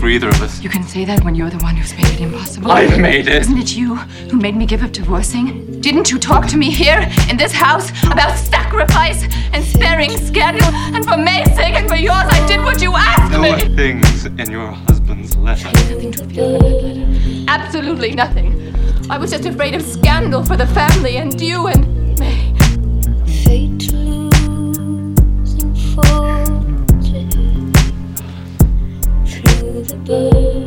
For either of us. You can say that when you're the one who's made it impossible. I've made it. Isn't it you who made me give up divorcing? Didn't you talk to me here in this house about sacrifice and sparing scandal? And for May's sake and for yours, I did what you asked There me. were things in your husband's letter. Absolutely nothing. I was just afraid of scandal for the family and you and May. Nothing's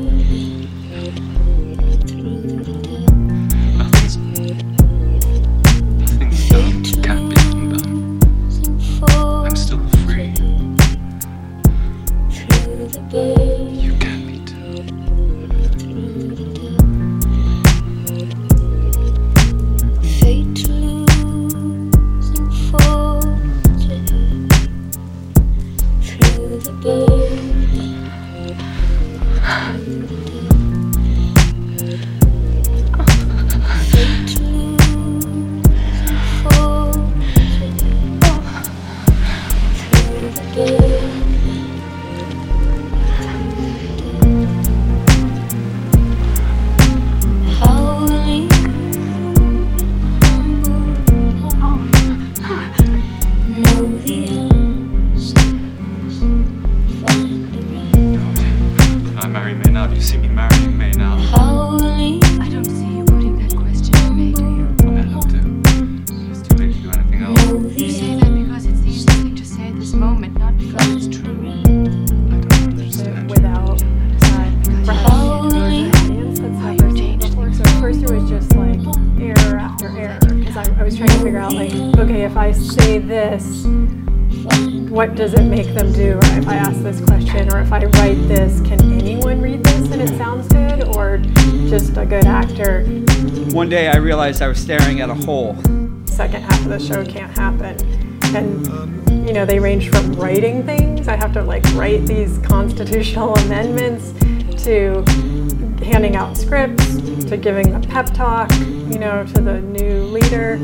a hole. Second half of the show can't happen, and you know they range from writing things. I have to like write these constitutional amendments to handing out scripts to giving a pep talk, you know, to the new leader.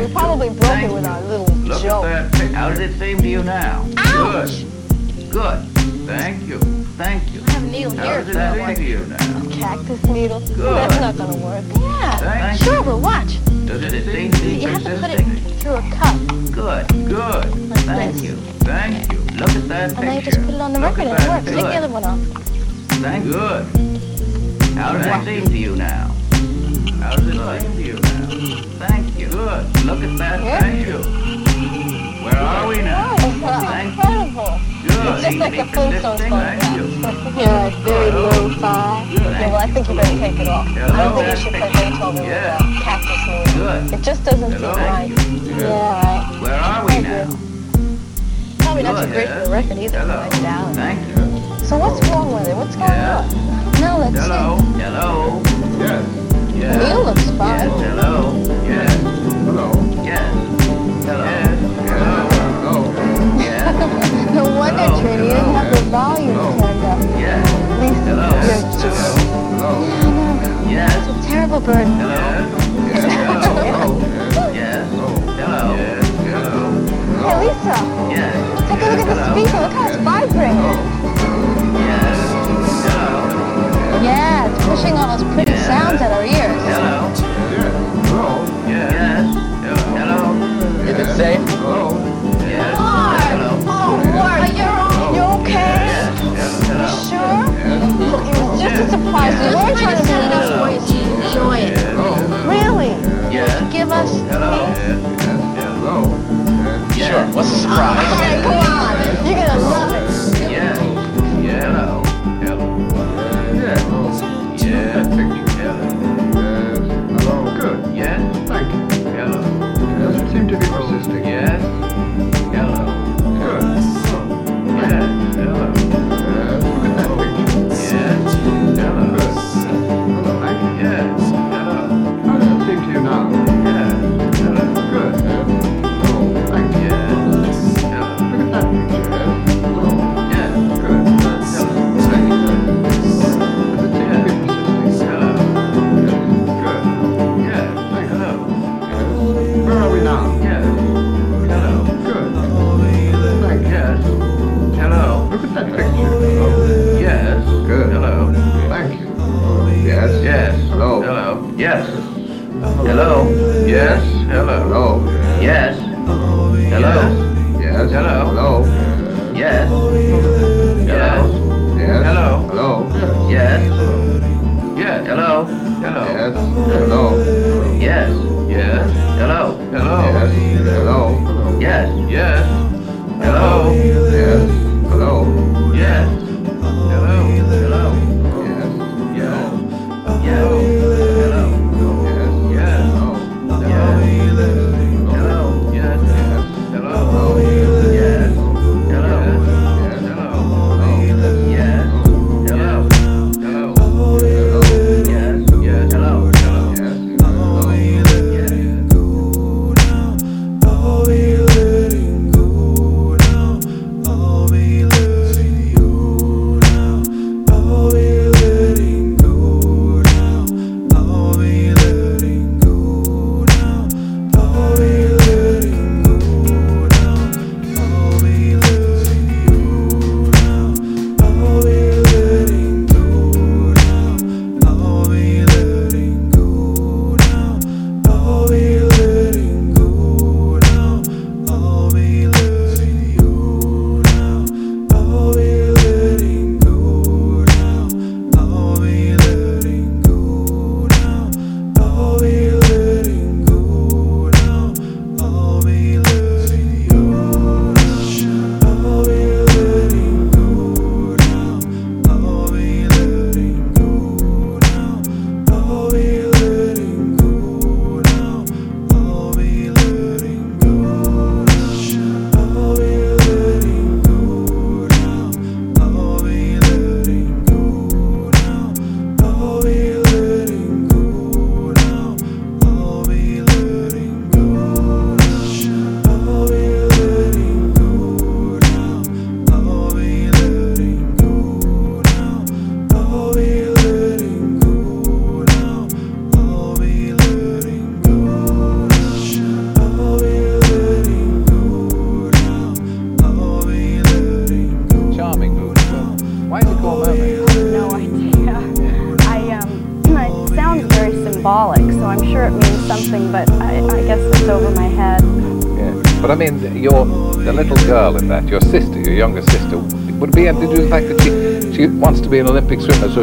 We probably broke Thank it with you. our little Look joke. at that. How does it seem to you now? Ouch! Good. Good. Thank you. Thank you. I have a needle How here does it seem to you now? Cactus needle. Good. That's not gonna work. Yeah, Thank sure, you. but watch. Does it seem to be You have to put it through a cup. Good. Good. Thank this. you. Thank you. Look at that And then you picture. just put it on the Look record and it works. Take the other one off. Thank you. Good. How does it seem to you now? Does it seem to you now? Thank you. Good. Look at that Yeah. picture. Where are we now? Oh, Thank you. incredible. It's just like the Flintstones photograph. You like very low-fi. Yeah, well, I think you better take it off. I don't think you should play Beethoven with a cactus movie. It just doesn't seem right. Yeah, right. Where are we now? Probably not too great for the record either. Hello. Like down. Thank you. So what's wrong with it? What's going on? No, let's Hello. see. Hello. Yes. Yes. Neil looks fine. Yes. Hello. Yes. Hello. Yes. Hello. Yes. Hello. Yes. no wonder, Trini, you didn't have the volume turned up. Yes. At least Hello. you're just... Hello. Yeah, I know. Yes. It's a terrible burden. Hello. Yes. Hello. Yes. Hello. Yes. Hello. Hey, Lisa. Yes. Take a look at the speaker. Look how it's vibrating. Yes. Hello. Yeah, it's pushing all those pretty sounds at our ears. Hello. Hello. Yes. Hello. Is it safe? Hello. Yes. Hello. Oh, Ward, you're, you okay? You sure? Look, it was just a surprise. We weren't trying to do this for you so enjoy it. Really? Yes. Give us... Hello. Hello. Sure. What's the surprise? Hey, come on. You're gonna love it. Yes. Yeah. Hello. Hello. Yes. Yes. Hello. Good. Yes. Thank you. Hello. Doesn't seem to be persisting. Yes.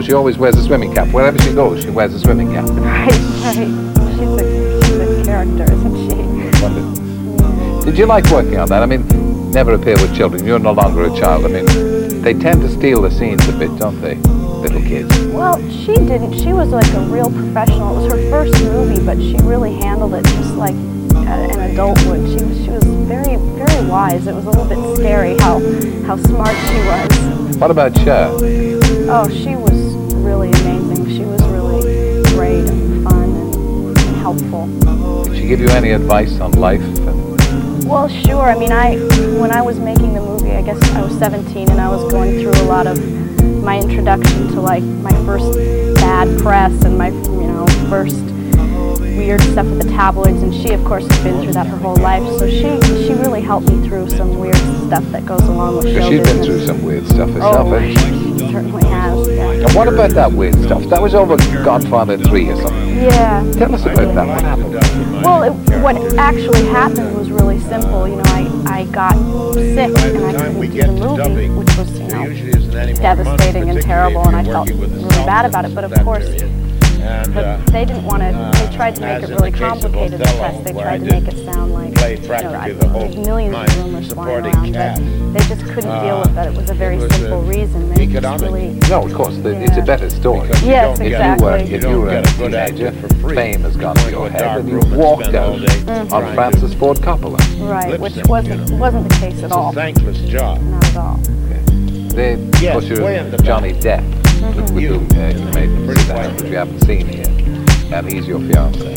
She always wears a swimming cap. Wherever she goes, she wears a swimming cap. Right, right. She's a she's a character, isn't she? Wondered. Did you like working on that? I mean, never appear with children. You're no longer a child. I mean, they tend to steal the scenes a bit, don't they? Little kids. Well, she didn't. She was like a real professional. It was her first movie, but she really handled it just like an adult would. She was she was very very wise. It was a little bit scary how how smart she was. What about Cher? Oh, she was. She was really great and fun and helpful. Did she give you any advice on life? Well, sure. I mean, I when I was making the movie, I guess I was 17 and I was going through a lot of my introduction to like my first bad press and my you know first weird stuff with the tabloids. And she, of course, has been through that her whole life. So she she really helped me through some weird stuff that goes along with show Because she's been through some weird stuff herself, Oh, what about that weird stuff? That was over Godfather 3 or something. Yeah. Tell us about that. What happened? Well, it, what actually happened was really simple. You know, I, I got sick and I couldn't do the movie, which was, you know, devastating and terrible, and I felt really bad about it. But of course, but they didn't want to. They tried to make it really complicated. The test. They tried to make it sound like you know, I, there's millions of rumors flying around, but they just couldn't deal with that. It was a very simple reason. They just really No, of course, the, it's a better story. Yes, exactly. if You were, if you were a teenager, fame has gone to your head, and you walked out Mhm. on Francis Ford Coppola. right, which wasn't wasn't the case at all. thankless job. Not at all. They Yes, push you way the Johnny Depp, with, with whom uh, you made Stand, which you haven't seen here, and he's your fiance.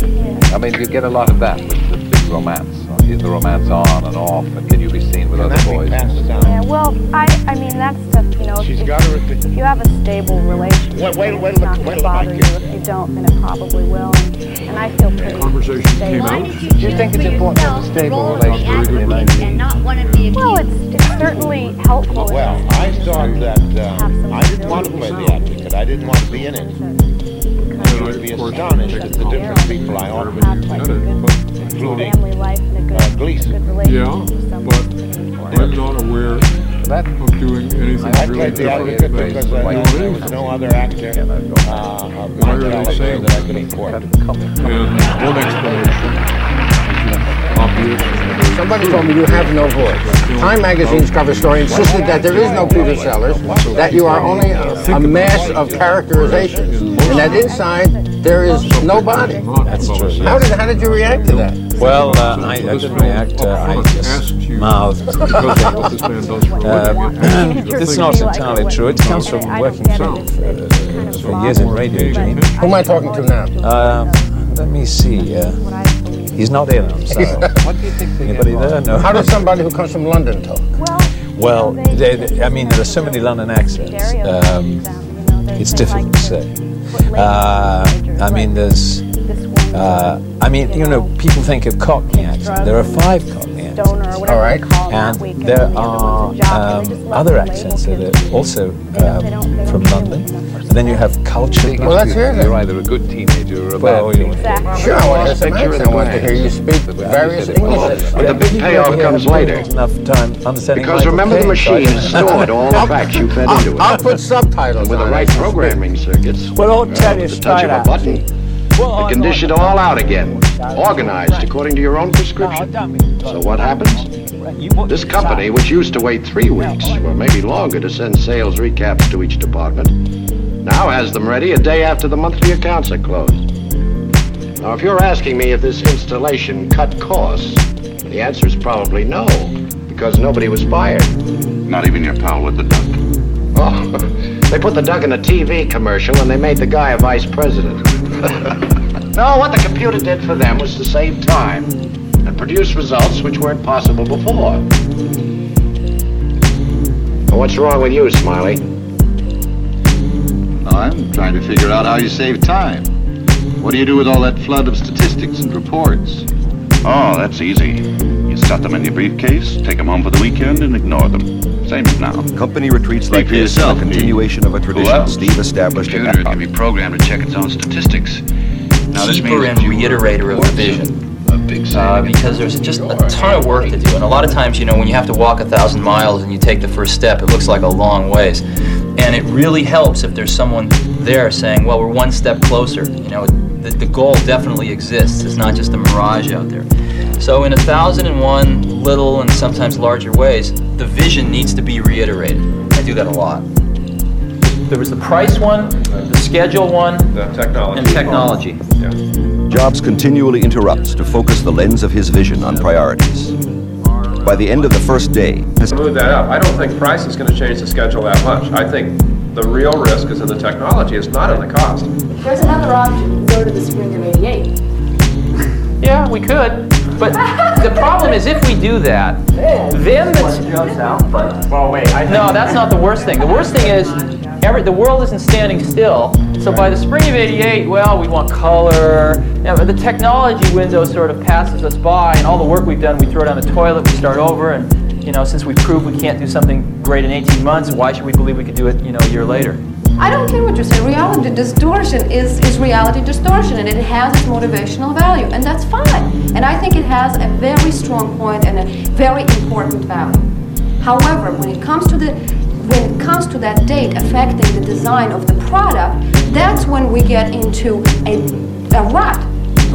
I mean, you get a lot of that with the big romance. Is the romance on and off, and can you be seen with other boys? Yeah, well, I I mean that stuff, you know, if, if, if you have a stable relationship, Wait, wait, wait, it's not going to bother you. If you don't, then it probably will. And, and I feel pretty Conversation stable. came out. Do you think it's important to have a stable relationship in and not one of the Well, it's, it's certainly helpful. Well, I thought that um, I didn't want to play the advocate. I didn't want to be in it. You would be astonished at the different people I to including family life and a uh, Gleason. Yeah, but I'm not aware of doing anything I really different because I knew there was no other actor uh, of my caliber that I could afford. And one explanation. Somebody told me you have no voice. Time magazine's cover story insisted that there is no Peter Sellers, that you are only a, a mass of characterizations, and that inside there is no body. That's true. How did how did you react to that? Well, uh, I, I didn't react. Uh, I just mouthed. Um, it's not entirely true. It comes from working for, for, for years in radio, Gene. Who am I talking to now? Uh, let me see. He's not in. I'm sorry. Anybody there? No. How does somebody who comes from London talk? Well, they, they- I mean, there are so many London accents. Um, it's difficult to say. Uh, I mean, there's. Uh, I mean, you know, people think of Cockney accent. There are five Cockney accents. All right. And there are um, other accents that are also um, from London. And then you have culture. Well, let's hear them. You're either a good teenager or a Well, bad you- teenager. Sure, I want to hear some accent. I want to hear you speak various Englishes. But the big payoff comes later. Enough time understanding Because Michael remember the Caine, so machine stored all the facts you fed into it. I'll put subtitles With the right programming circuits, Well, I'll tell you with the touch of straight a out. button, Well, it can dish it all out again, organized according to your own prescription. So what happens? This company, which used to wait three weeks, or maybe longer, to send sales recaps to each department, now has them ready a day after the monthly accounts are closed. Now, if you're asking me if this installation cut costs, the answer is probably no, because nobody was fired. Not even your pal with the duck. Oh, they put the duck in a TV commercial and they made the guy a vice president. no, what the computer did for them was to save time and produce results which weren't possible before. Well, What's wrong with you, Smiley? I'm trying to figure out how you save time. What do you do with all that flood of statistics and reports? Oh, that's easy. You stuff them in your briefcase, take them home for the weekend, and ignore them. Same as now. Company retreats Speak like for this yourself, are a continuation of a tradition else? Steve established in Computer can be programmed to check its own statistics. Keeper and reiterator of the vision. Uh, because there's just a ton of work to do, and a lot of times, you know, when you have to walk a thousand miles and you take the first step, it looks like a long ways, and it really helps if there's someone there saying, "Well, we're one step closer." You know, the, the goal definitely exists. It's not just a mirage out there. So in a thousand and one little and sometimes larger ways, the vision needs to be reiterated. I do that a lot. There was the price one, the schedule one, The technology. and technology. Jobs continually interrupts to focus the lens of his vision on priorities. By the end of the first day, To move that up, I don't think price is going to change the schedule that much. I think the real risk is in the technology, it's not in the cost. There's another option, go to the spring of 88. Yeah, we could. But the problem is if we do that, then the Well, wait, I No, that's not the worst thing. The worst thing is every the world isn't standing still. So by the spring of '88, well, we want color. Now, the technology window sort of passes us by, and all the work we've done, we throw it down the toilet, we start over, and you know, since we proved we can't do something great in 18 months, why should we believe we could do it, you know, a year later? I don't care what you say. Reality distortion is, is reality distortion, and it has its motivational value, and that's fine. And I think it has a very strong point and a very important value. However, when it comes to the when it comes to that date affecting the design of the product, that's when we get into a, a rut,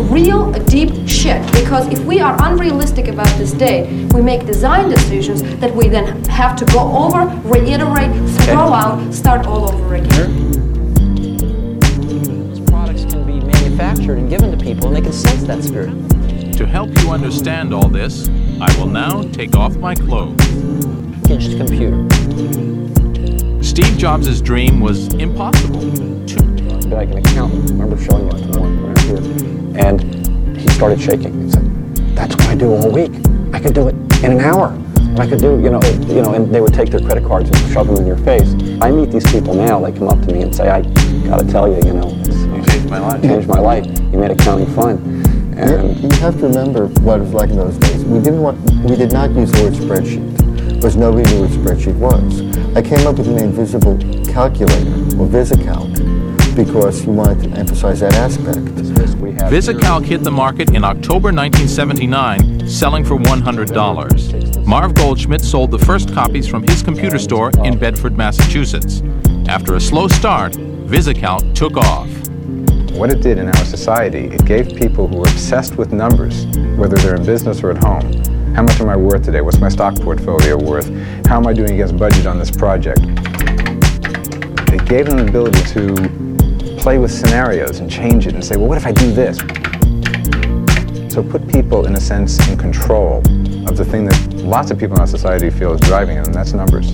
real deep shit. Because if we are unrealistic about this date, we make design decisions that we then have to go over, reiterate, throw out, start all over again. Products can be manufactured and given to people, and they can sense that spirit. To help you understand all this, I will now take off my clothes. Packaged computer. Steve Jobs' dream was impossible. be like an accountant. I remember showing it to one around here. And he started shaking. He said, that's what I do all week. I could do it in an hour. I could do, you know, you know, and they would take their credit cards and shove them in your face. I meet these people now, they come up to me and say, I gotta tell you, you know, it's, you changed my life. Changed my life. You made accounting fun. And You have to remember what it was like in those days. We didn't want, we did not use the word spreadsheet because nobody knew what spreadsheet was. I came up with the name Visible Calculator or VisiCalc because you wanted to emphasize that aspect. VisiCalc hit the market in October 1979, selling for $100. Marv Goldschmidt sold the first copies from his computer store in Bedford, Massachusetts. After a slow start, VisiCalc took off. What it did in our society, it gave people who were obsessed with numbers, whether they're in business or at home, how much am I worth today? What's my stock portfolio worth? How am I doing against budget on this project? It gave them the ability to play with scenarios and change it and say, well, what if I do this? So put people, in a sense, in control of the thing that lots of people in our society feel is driving them, and that's numbers.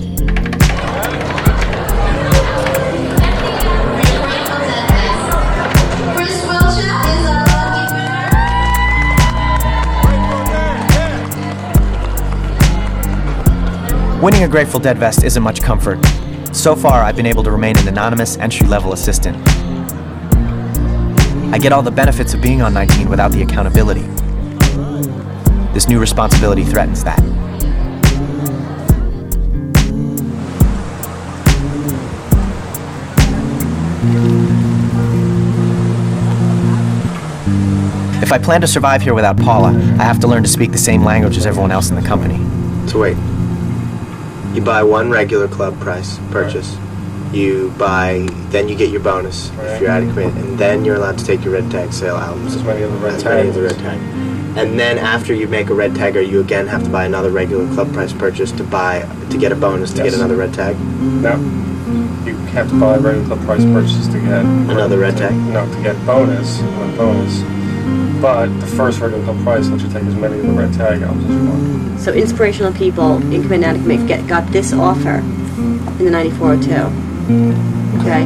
Winning a Grateful Dead vest isn't much comfort. So far, I've been able to remain an anonymous entry-level assistant. I get all the benefits of being on 19 without the accountability. This new responsibility threatens that. If I plan to survive here without Paula, I have to learn to speak the same language as everyone else in the company. So wait. You buy one regular club price purchase. You buy, then you get your bonus if you're adequate, and then you're allowed to take your red tag sale out. As many of the red tags. the red tag. And then after you make a red tagger, you again have to buy another regular club price purchase to buy to get a bonus to get another red tag. No. You have to buy regular club price purchase to get Another red tag? No, to get bonus, one bonus. But the first regular club price lets you take as many of the red tag albums as you want. So inspirational people in Command and Commit get got this offer in the 9402. Okay,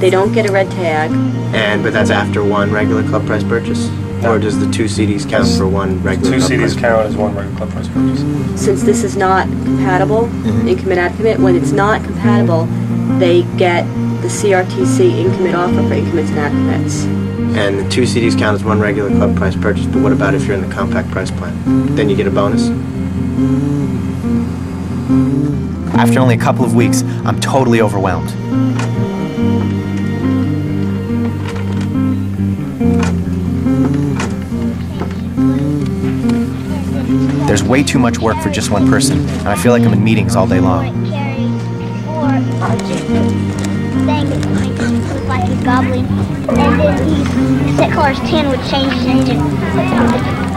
they don't get a red tag. And but that's after one regular club price purchase, or does the two CDs count for one regular? Two club CDs price count as one regular club price purchase. Since this is not compatible Mm-hmm. in Commit and Commit, when it's not compatible, they get the CRTC in commit offer for in commits and ad commits. And the two CDs count as one regular club price purchase, but what about if you're in the compact price plan? Then you get a bonus? After only a couple of weeks, I'm totally overwhelmed. There's way too much work for just one person, and I feel like I'm in meetings all day long. Thing that kind of looks like a wobbly. And then he set colors 10 would change into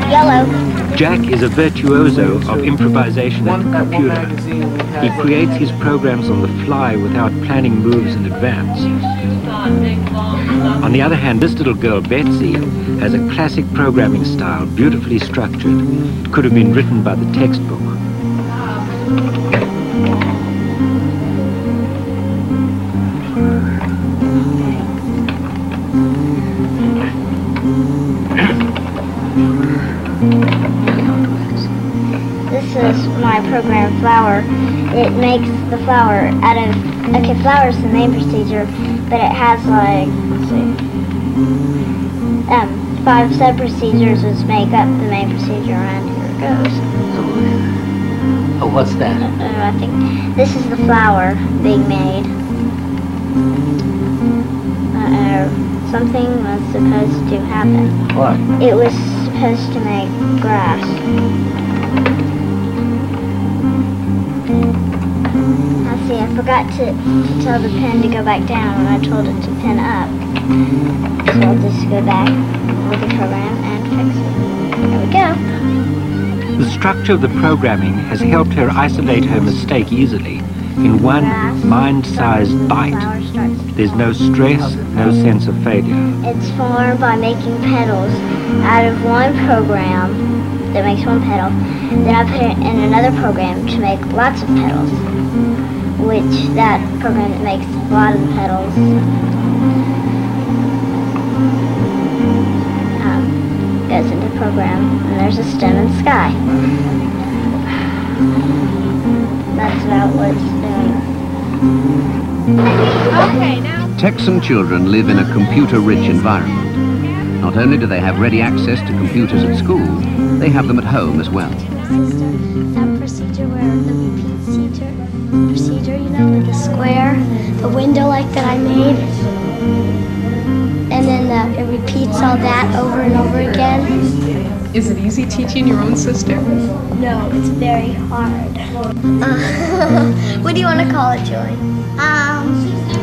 yellow. Jack is a virtuoso of improvisation at the computer. He creates his programs on the fly without planning moves in advance. On the other hand, this little girl, Betsy, has a classic programming style, beautifully structured. It could have been written by the textbook. Flower out of, okay, flower is the main procedure, but it has like, let's see, um, five sub-procedures which make up the main procedure, and here it goes. Oh, what's that? Uh, I think this is the flower being made. Uh-oh, something was supposed to happen. What? It was supposed to make grass. Forgot to, to tell the pen to go back down when I told it to pen up. So I'll just go back with the program and fix it. There we go. The structure of the programming has helped her isolate her mistake easily in one mind-sized bite. There's no stress, no sense of failure. It's formed by making petals out of one program that makes one petal. Then I put it in another program to make lots of petals, which that program makes a lot of the petals um, goes into program, and there's a stem and sky. That's about what it's doing. Okay, now. Texan children live in a computer-rich environment. Not only do they have ready access to computers at school, they have them at home as well. The window like that I made, and then the, it repeats all that over and over again. Is it easy teaching your own sister? No, it's very hard. Uh, what do you want to call it, Joy? Um,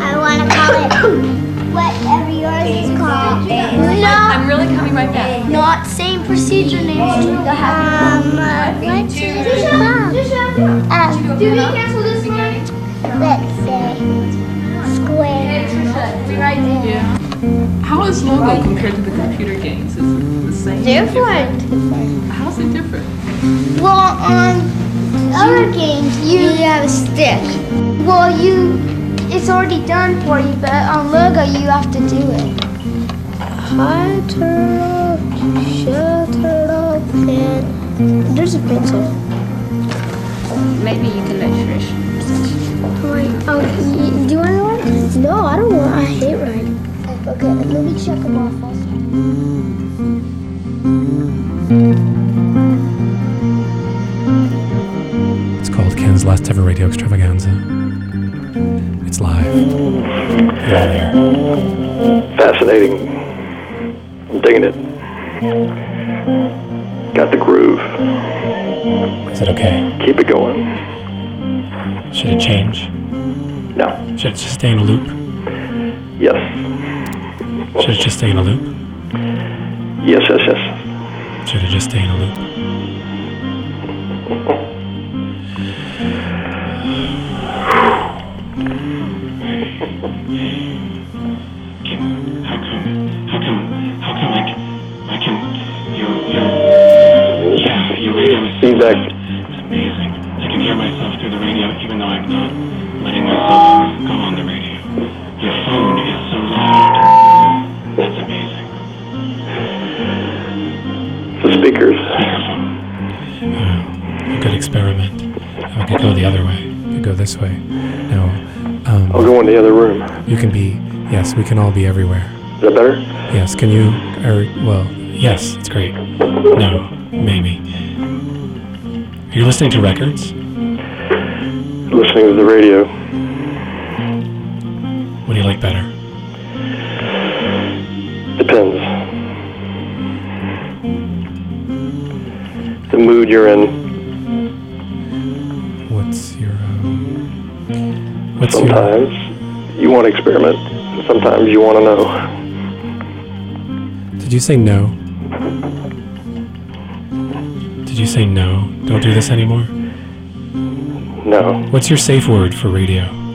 I want to call it whatever yours is called. No. I'm really coming right back. Not same procedure names too. The um, uh, what's? Um, Do we cancel How is Logo compared to the computer games? Is it the same? Different. How's it different? Well, on other games, you, have a stick. Well, you, it's already done for you, but on Logo, you have to do it. Hi, turtle, shut turtle, pen. There's a pencil. Maybe you can let Trish. Oh, y- do you want to write? No, I don't want. I hate Okay, let me check them off also. It's called Ken's Last Ever Radio Extravaganza. It's live. You're on air. Fascinating. I'm digging it. Got the groove. Is it okay? Keep it going. Should it change? No. Should it sustain a loop? Yes. Should it just stay in a loop? Yes, yes, yes. Should it just stay in a loop? Hmm. Come. How go this way. No. Um, I'll go in the other room. You can be. Yes, we can all be everywhere. Is that better? Yes. Can you? Or well, yes, it's great. No, maybe. Are you listening to records? Listening to the radio. What do you like better? Depends. The mood you're in. What's your? Sometimes you want to experiment. Sometimes you want to know. Did you say no? Did you say no? Don't do this anymore? No. What's your safe word for radio?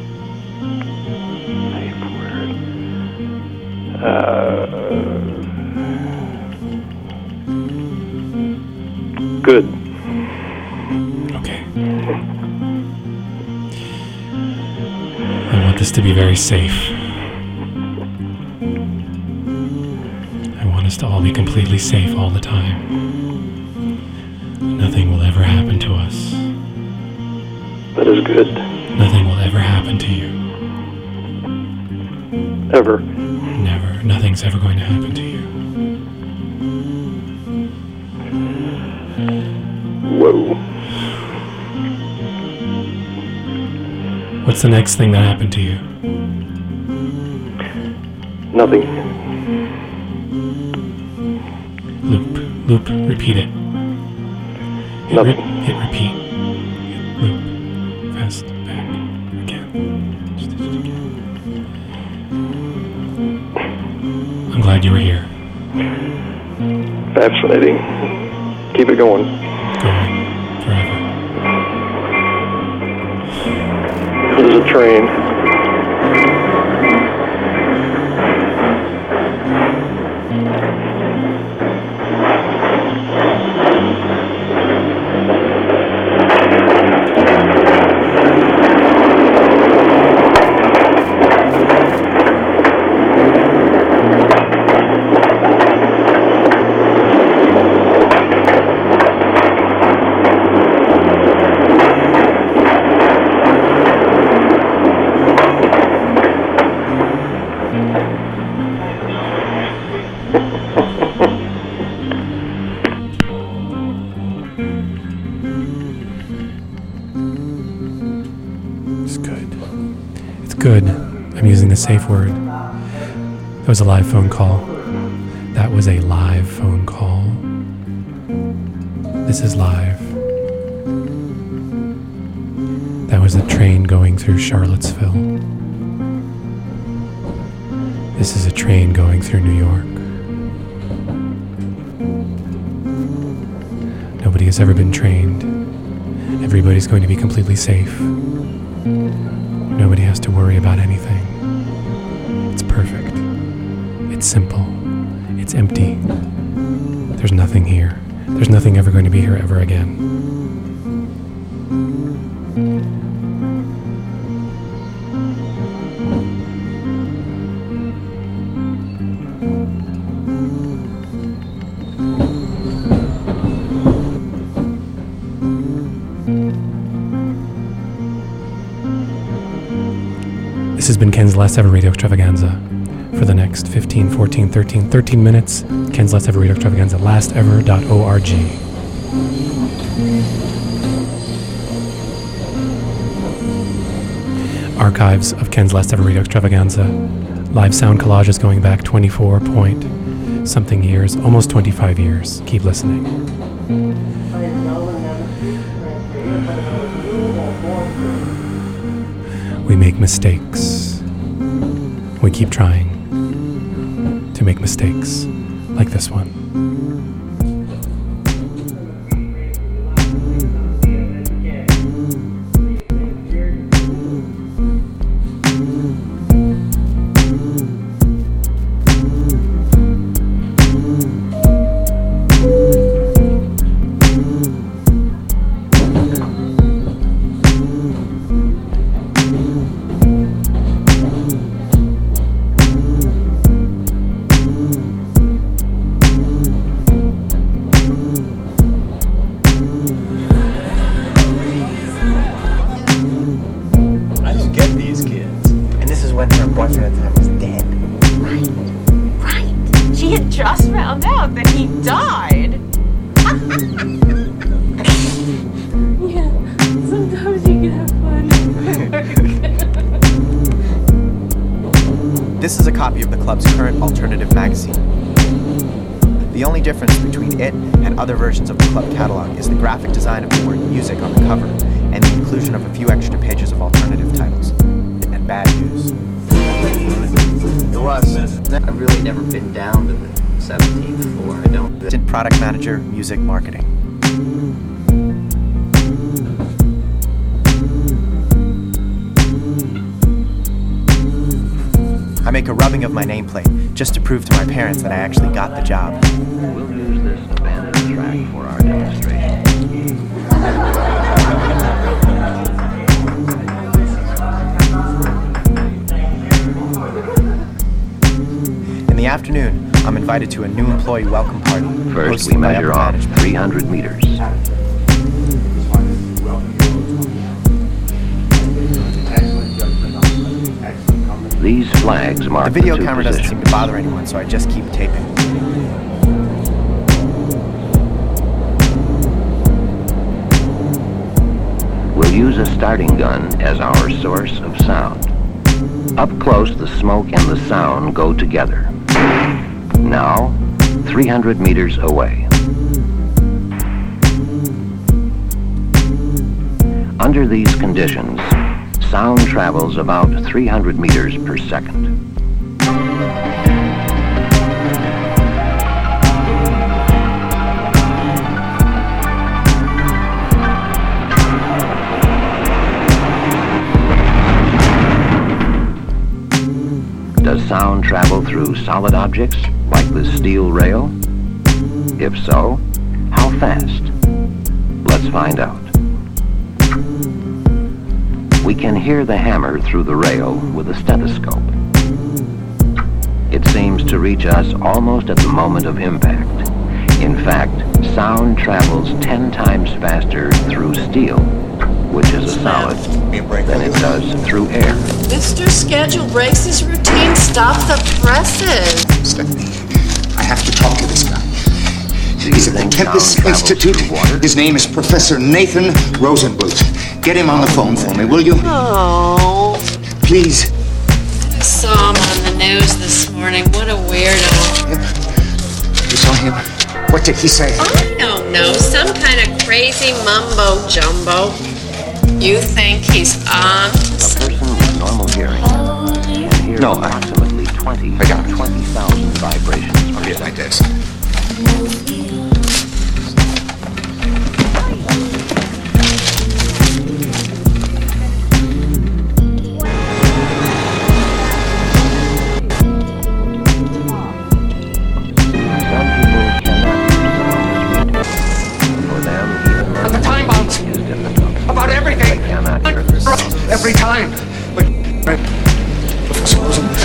Very safe. I want us to all be completely safe all the time. Nothing will ever happen to us. That is good. Nothing will ever happen to you. Ever. Never. Nothing's ever going to happen to you. Whoa. What's the next thing that happened to you? Loop. Loop. Repeat it. Hit, Nothing. re- hit repeat. Hit loop. Fast. Back. Again. Stitch it again. I'm glad you were here. Fascinating. Keep it going. Going. Forever. This is a train. Was a live phone call. That was a live phone call. This is live. That was a train going through Charlottesville. This is a train going through New York. Nobody has ever been trained. Everybody's going to be completely safe. Nobody has to worry about anything. It's simple. It's empty. There's nothing here. There's nothing ever going to be here ever again. This has been Ken's last ever radio extravaganza. Next 15, 14, 13, 13 minutes, Ken's last ever radio extravaganza, lastever.org. Archives of Ken's last ever radio extravaganza. Live sound collages going back 24 point something years, almost 25 years. Keep listening. We make mistakes. We keep trying to make mistakes like this one. I make a rubbing of my nameplate just to prove to my parents that I actually got the job. We'll use this abandoned track for our demonstration. In the afternoon, I'm invited to a new employee welcome party. First, we measure off management. 300 meters. These flags mark The video two camera doesn't seem to bother anyone, so I just keep taping. We'll use a starting gun as our source of sound. Up close, the smoke and the sound go together. Now, 300 meters away. Under these conditions, sound travels about 300 meters per second. Does sound travel through solid objects like the steel rail? If so, how fast? Let's find out. We can hear the hammer through the rail with a stethoscope. It seems to reach us almost at the moment of impact. In fact, sound travels 10 times faster through steel, which is a solid, than it does through air. Mr. Schedule breaks his routine. Stop the presses. Stephanie, I have to talk to this guy. He's at the think Tempest Institute. His name is Professor Nathan Rosenbluth. Get him on the phone for me, will you? Oh, Please. I saw him on the news this morning. What a weirdo. You saw him? What did he say? I don't know. Some kind of crazy mumbo jumbo. You think he's on? A person with normal hearing can hear No, I- approximately 20 I got 20,000 vibrations per Here's my second.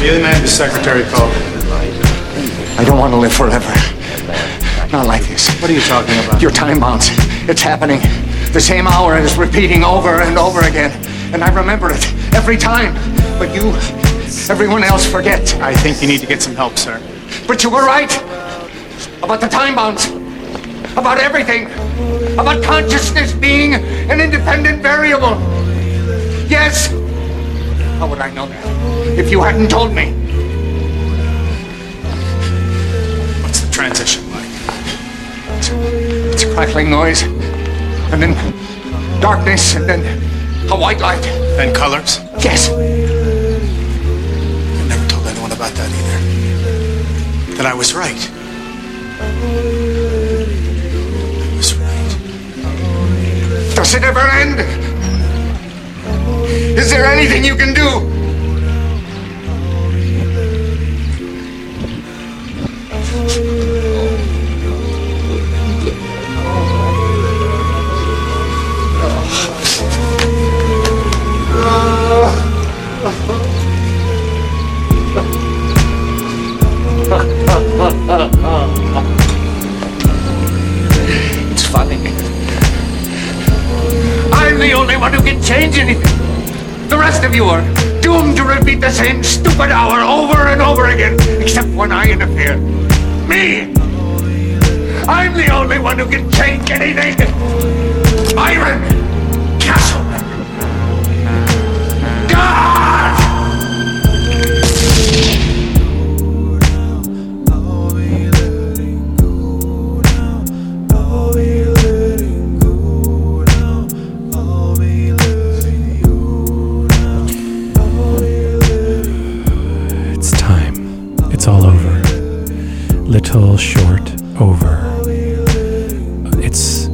The other man, the secretary called. I don't want to live forever. Not like this. What are you talking about? Your time bounce. It's happening. The same hour is repeating over and over again. And I remember it every time. But you, everyone else forget. I think you need to get some help, sir. But you were right. About the time bounce. About everything. About consciousness being an independent variable. Yes. How would I know that if you hadn't told me? What's the transition like? It's a crackling noise. And then darkness, and then a white light. Then colors? Yes. I never told anyone about that either. That I was right. I was right. Does it ever end? Is there anything you can do? It's funny. I'm the only one who can change anything. The rest of you are doomed to repeat the same stupid hour over and over again, except when I interfere. Me! I'm the only one who can change anything! Byron short over. It's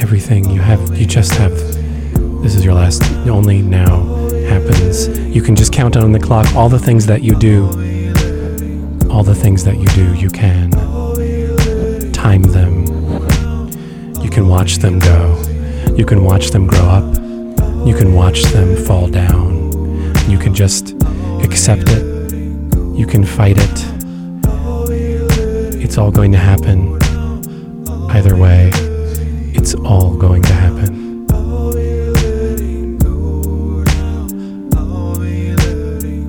everything you have, you just have. This is your last, only now happens. You can just count on the clock all the things that you do. All the things that you do, you can time them. You can watch them go. You can watch them grow up. You can watch them fall down. You can just accept it. You can fight it. It's all going to happen. Either way, it's all going to happen.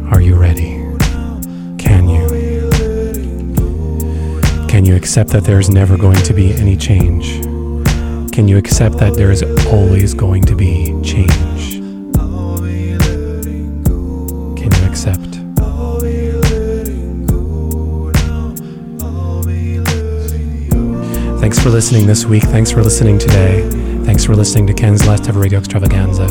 Are you ready? Can you? Can you accept that there's never going to be any change? Can you accept that there is always going to be for listening this week. Thanks for listening today. Thanks for listening to Ken's Last Ever Radio Extravaganza,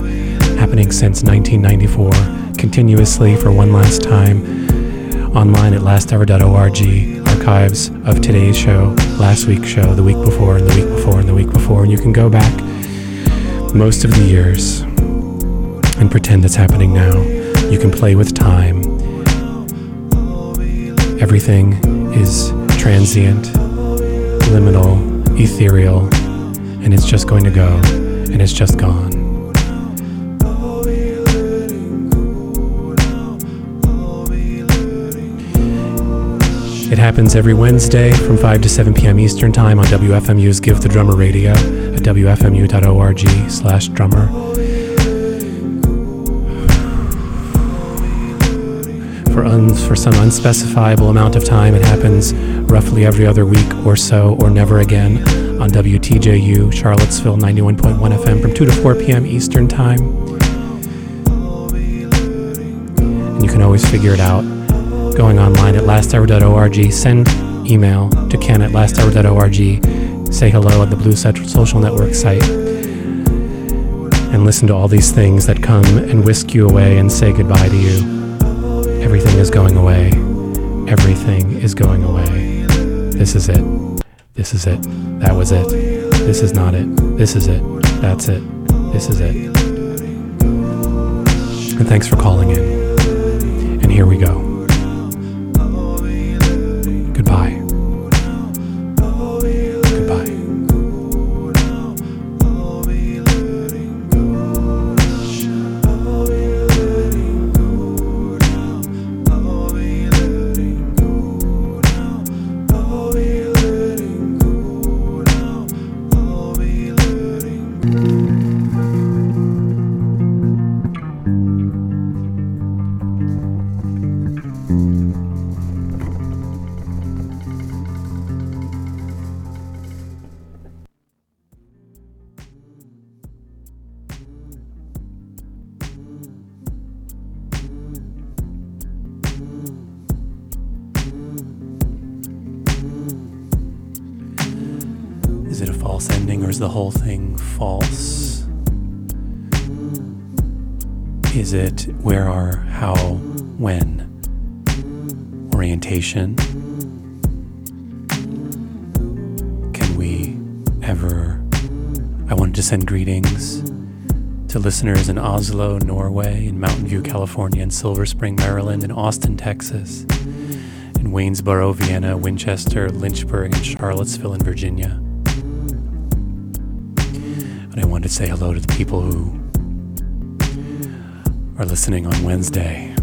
happening since 1994, continuously for one last time, online at lastever.org, archives of today's show, last week's show, the week before, and the week before, and the week before, and you can go back most of the years and pretend it's happening now. You can play with time. Everything is transient, liminal, ethereal, and it's just going to go, and it's just gone. It happens every Wednesday from 5 to 7 p.m. Eastern Time on WFMU's Give the Drummer Radio at WFMU.org slash drummer. For, some unspecifiable amount of time, it happens roughly every other week or so, or never again, on WTJU, Charlottesville 91.1 FM from 2 to 4 p.m. Eastern Time. And you can always figure it out going online at lastever.org. Send email to ken at lastever.org. Say hello at the Blue Social Network site. And listen to all these things that come and whisk you away and say goodbye to you. Everything is going away. Everything is going away. This is it. This is it. That was it. This is not it. This is it. That's it. This is it. And thanks for calling in. And here we go. Listeners in Oslo, Norway, in Mountain View, California, in Silver Spring, Maryland, in Austin, Texas, in Waynesboro, Vienna, Winchester, Lynchburg, and Charlottesville, in Virginia. And I wanted to say hello to the people who are listening on Wednesday.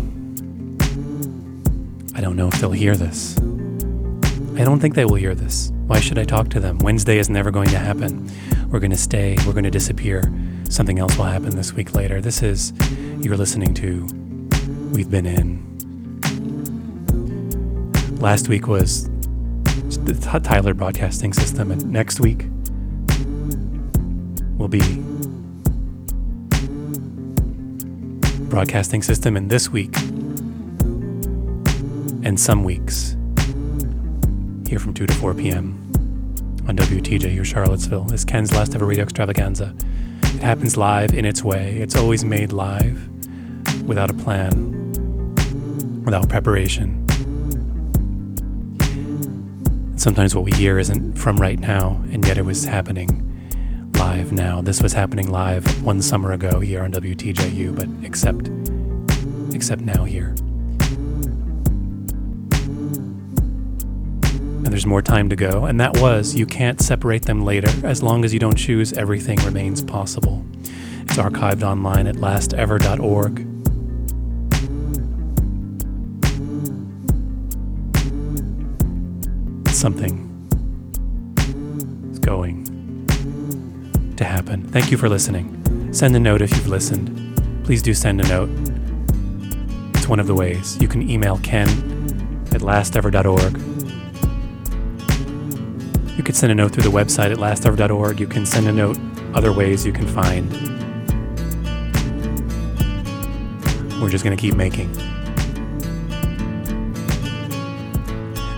I don't know if they'll hear this. I don't think they will hear this. Why should I talk to them? Wednesday is never going to happen. We're going to stay, we're going to disappear. Something else will happen this week later. This is, you're listening to We've Been In. Last week was the Tyler Broadcasting System, and next week will be Broadcasting System, and this week and some weeks here from 2 to 4 p.m. on WTJU Charlottesville is Ken's last ever radio extravaganza. It happens live in its way. It's always made live without a plan, without preparation. Sometimes what we hear isn't from right now, and yet it was happening live now. This was happening live one summer ago here on WTJU, but except except now here. And there's more time to go, and that was you can't separate them later. As long as you don't choose, everything remains possible. It's archived online at lastever.org. Something is going to happen. Thank you for listening. Send a note if you've listened. Please do send a note. It's one of the ways. You can email ken at lastever.org. You could send a note through the website at lastever.org. You can send a note other ways you can find. We're just going to keep making.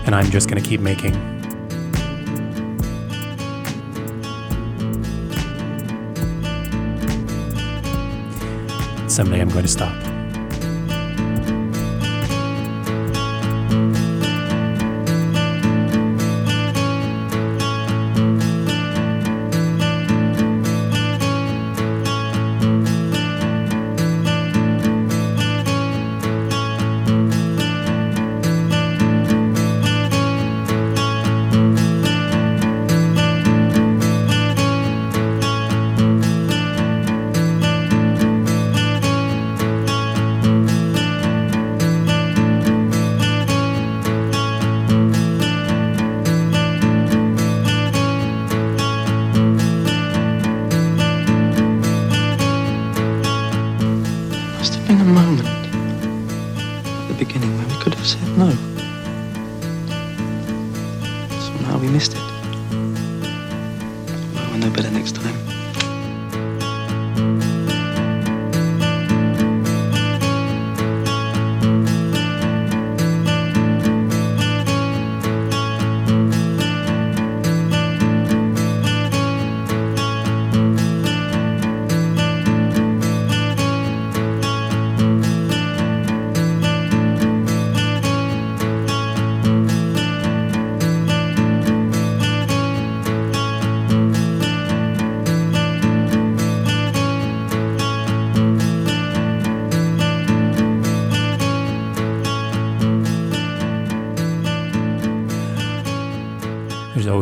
And I'm just going to keep making. Someday I'm going to stop.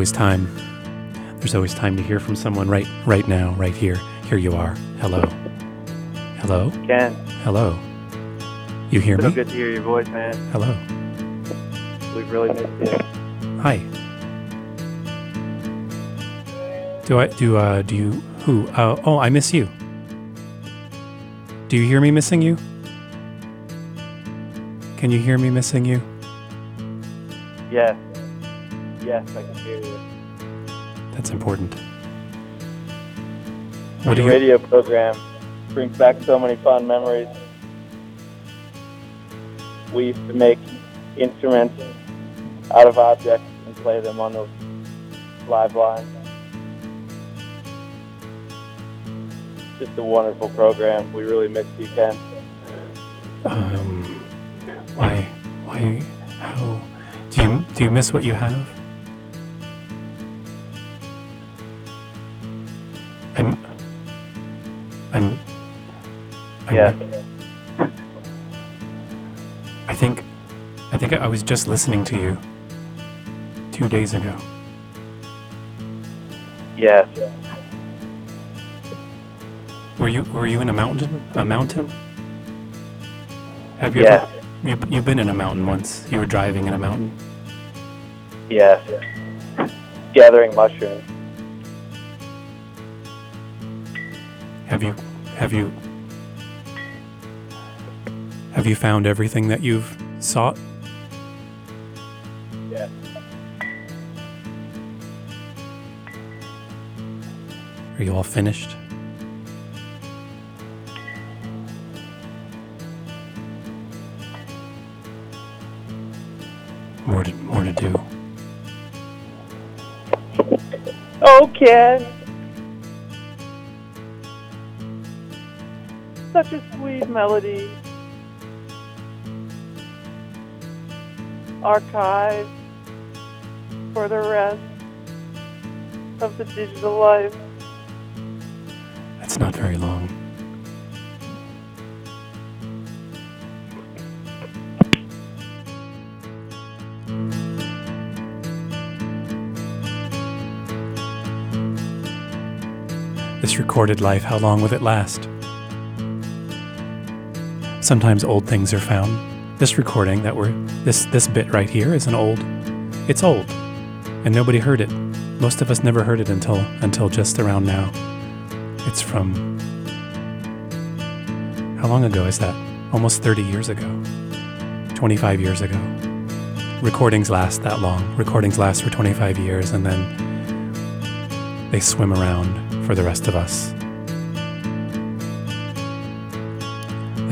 Always time. There's always time to hear from someone right right now, right here. Here you are. Hello. Hello? Ken. Hello. You hear so me? So good to hear your voice, man. Hello. We've really missed you. Hi. Do I do uh do you who uh, oh I miss you. Do you hear me missing you? Can you hear me missing you? Yes. Yes, I can hear you. Important. What you radio program brings back so many fun memories. We used to make instruments out of objects and play them on the live line. Just a wonderful program. We really missed you, Ken. um why why how do you do you miss what you have? I'm, I'm Yeah. I think I think I was just listening to you two days ago. Yes. Were you were you in a mountain? A mountain? Have you Yes. ever you, you've been in a mountain once. You were driving in a mountain. Yes. Gathering mushrooms. Have you uh-huh. have you have you found everything that you've sought? Yes. Are you all finished? More to, more to do. Oh, Ken. such a sweet melody. Archive for the rest of the digital life. That's not very long. This recorded life, how long will it last? Sometimes old things are found. This recording that we're this this bit right here is an old. It's old, and nobody heard it. Most of us never heard it until until just around now. It's from how long ago is that? Almost 30 years ago. 25 years ago. Recordings last that long. Recordings last for 25 years and then they swim around for the rest of us.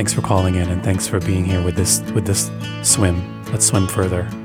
Thanks for calling in and thanks for being here with this with this swim. Let's swim further.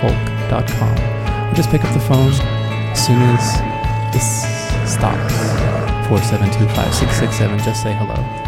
folk.com. Or just pick up the phone as soon as this stops. 472 5667. Just say hello.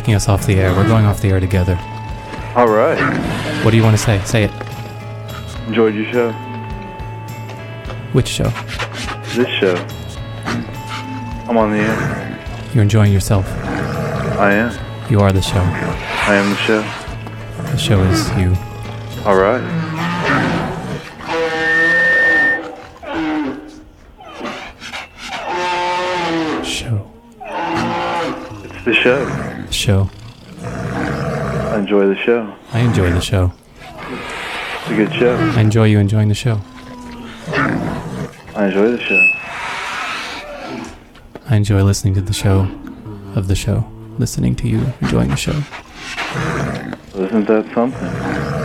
Taking us off the air. We're going off the air together. All right. What do you want to say? Say it. Enjoyed your show. Which show? This show. I'm on the air. You're enjoying yourself. I am. You are the show. I am the show. The show is you. All right. Show. It's the show. Show. I enjoy the show. I enjoy the show. It's a good show. I enjoy you enjoying the show. I enjoy the show. I enjoy listening to the show of the show. Listening to you enjoying the show. Isn't that something?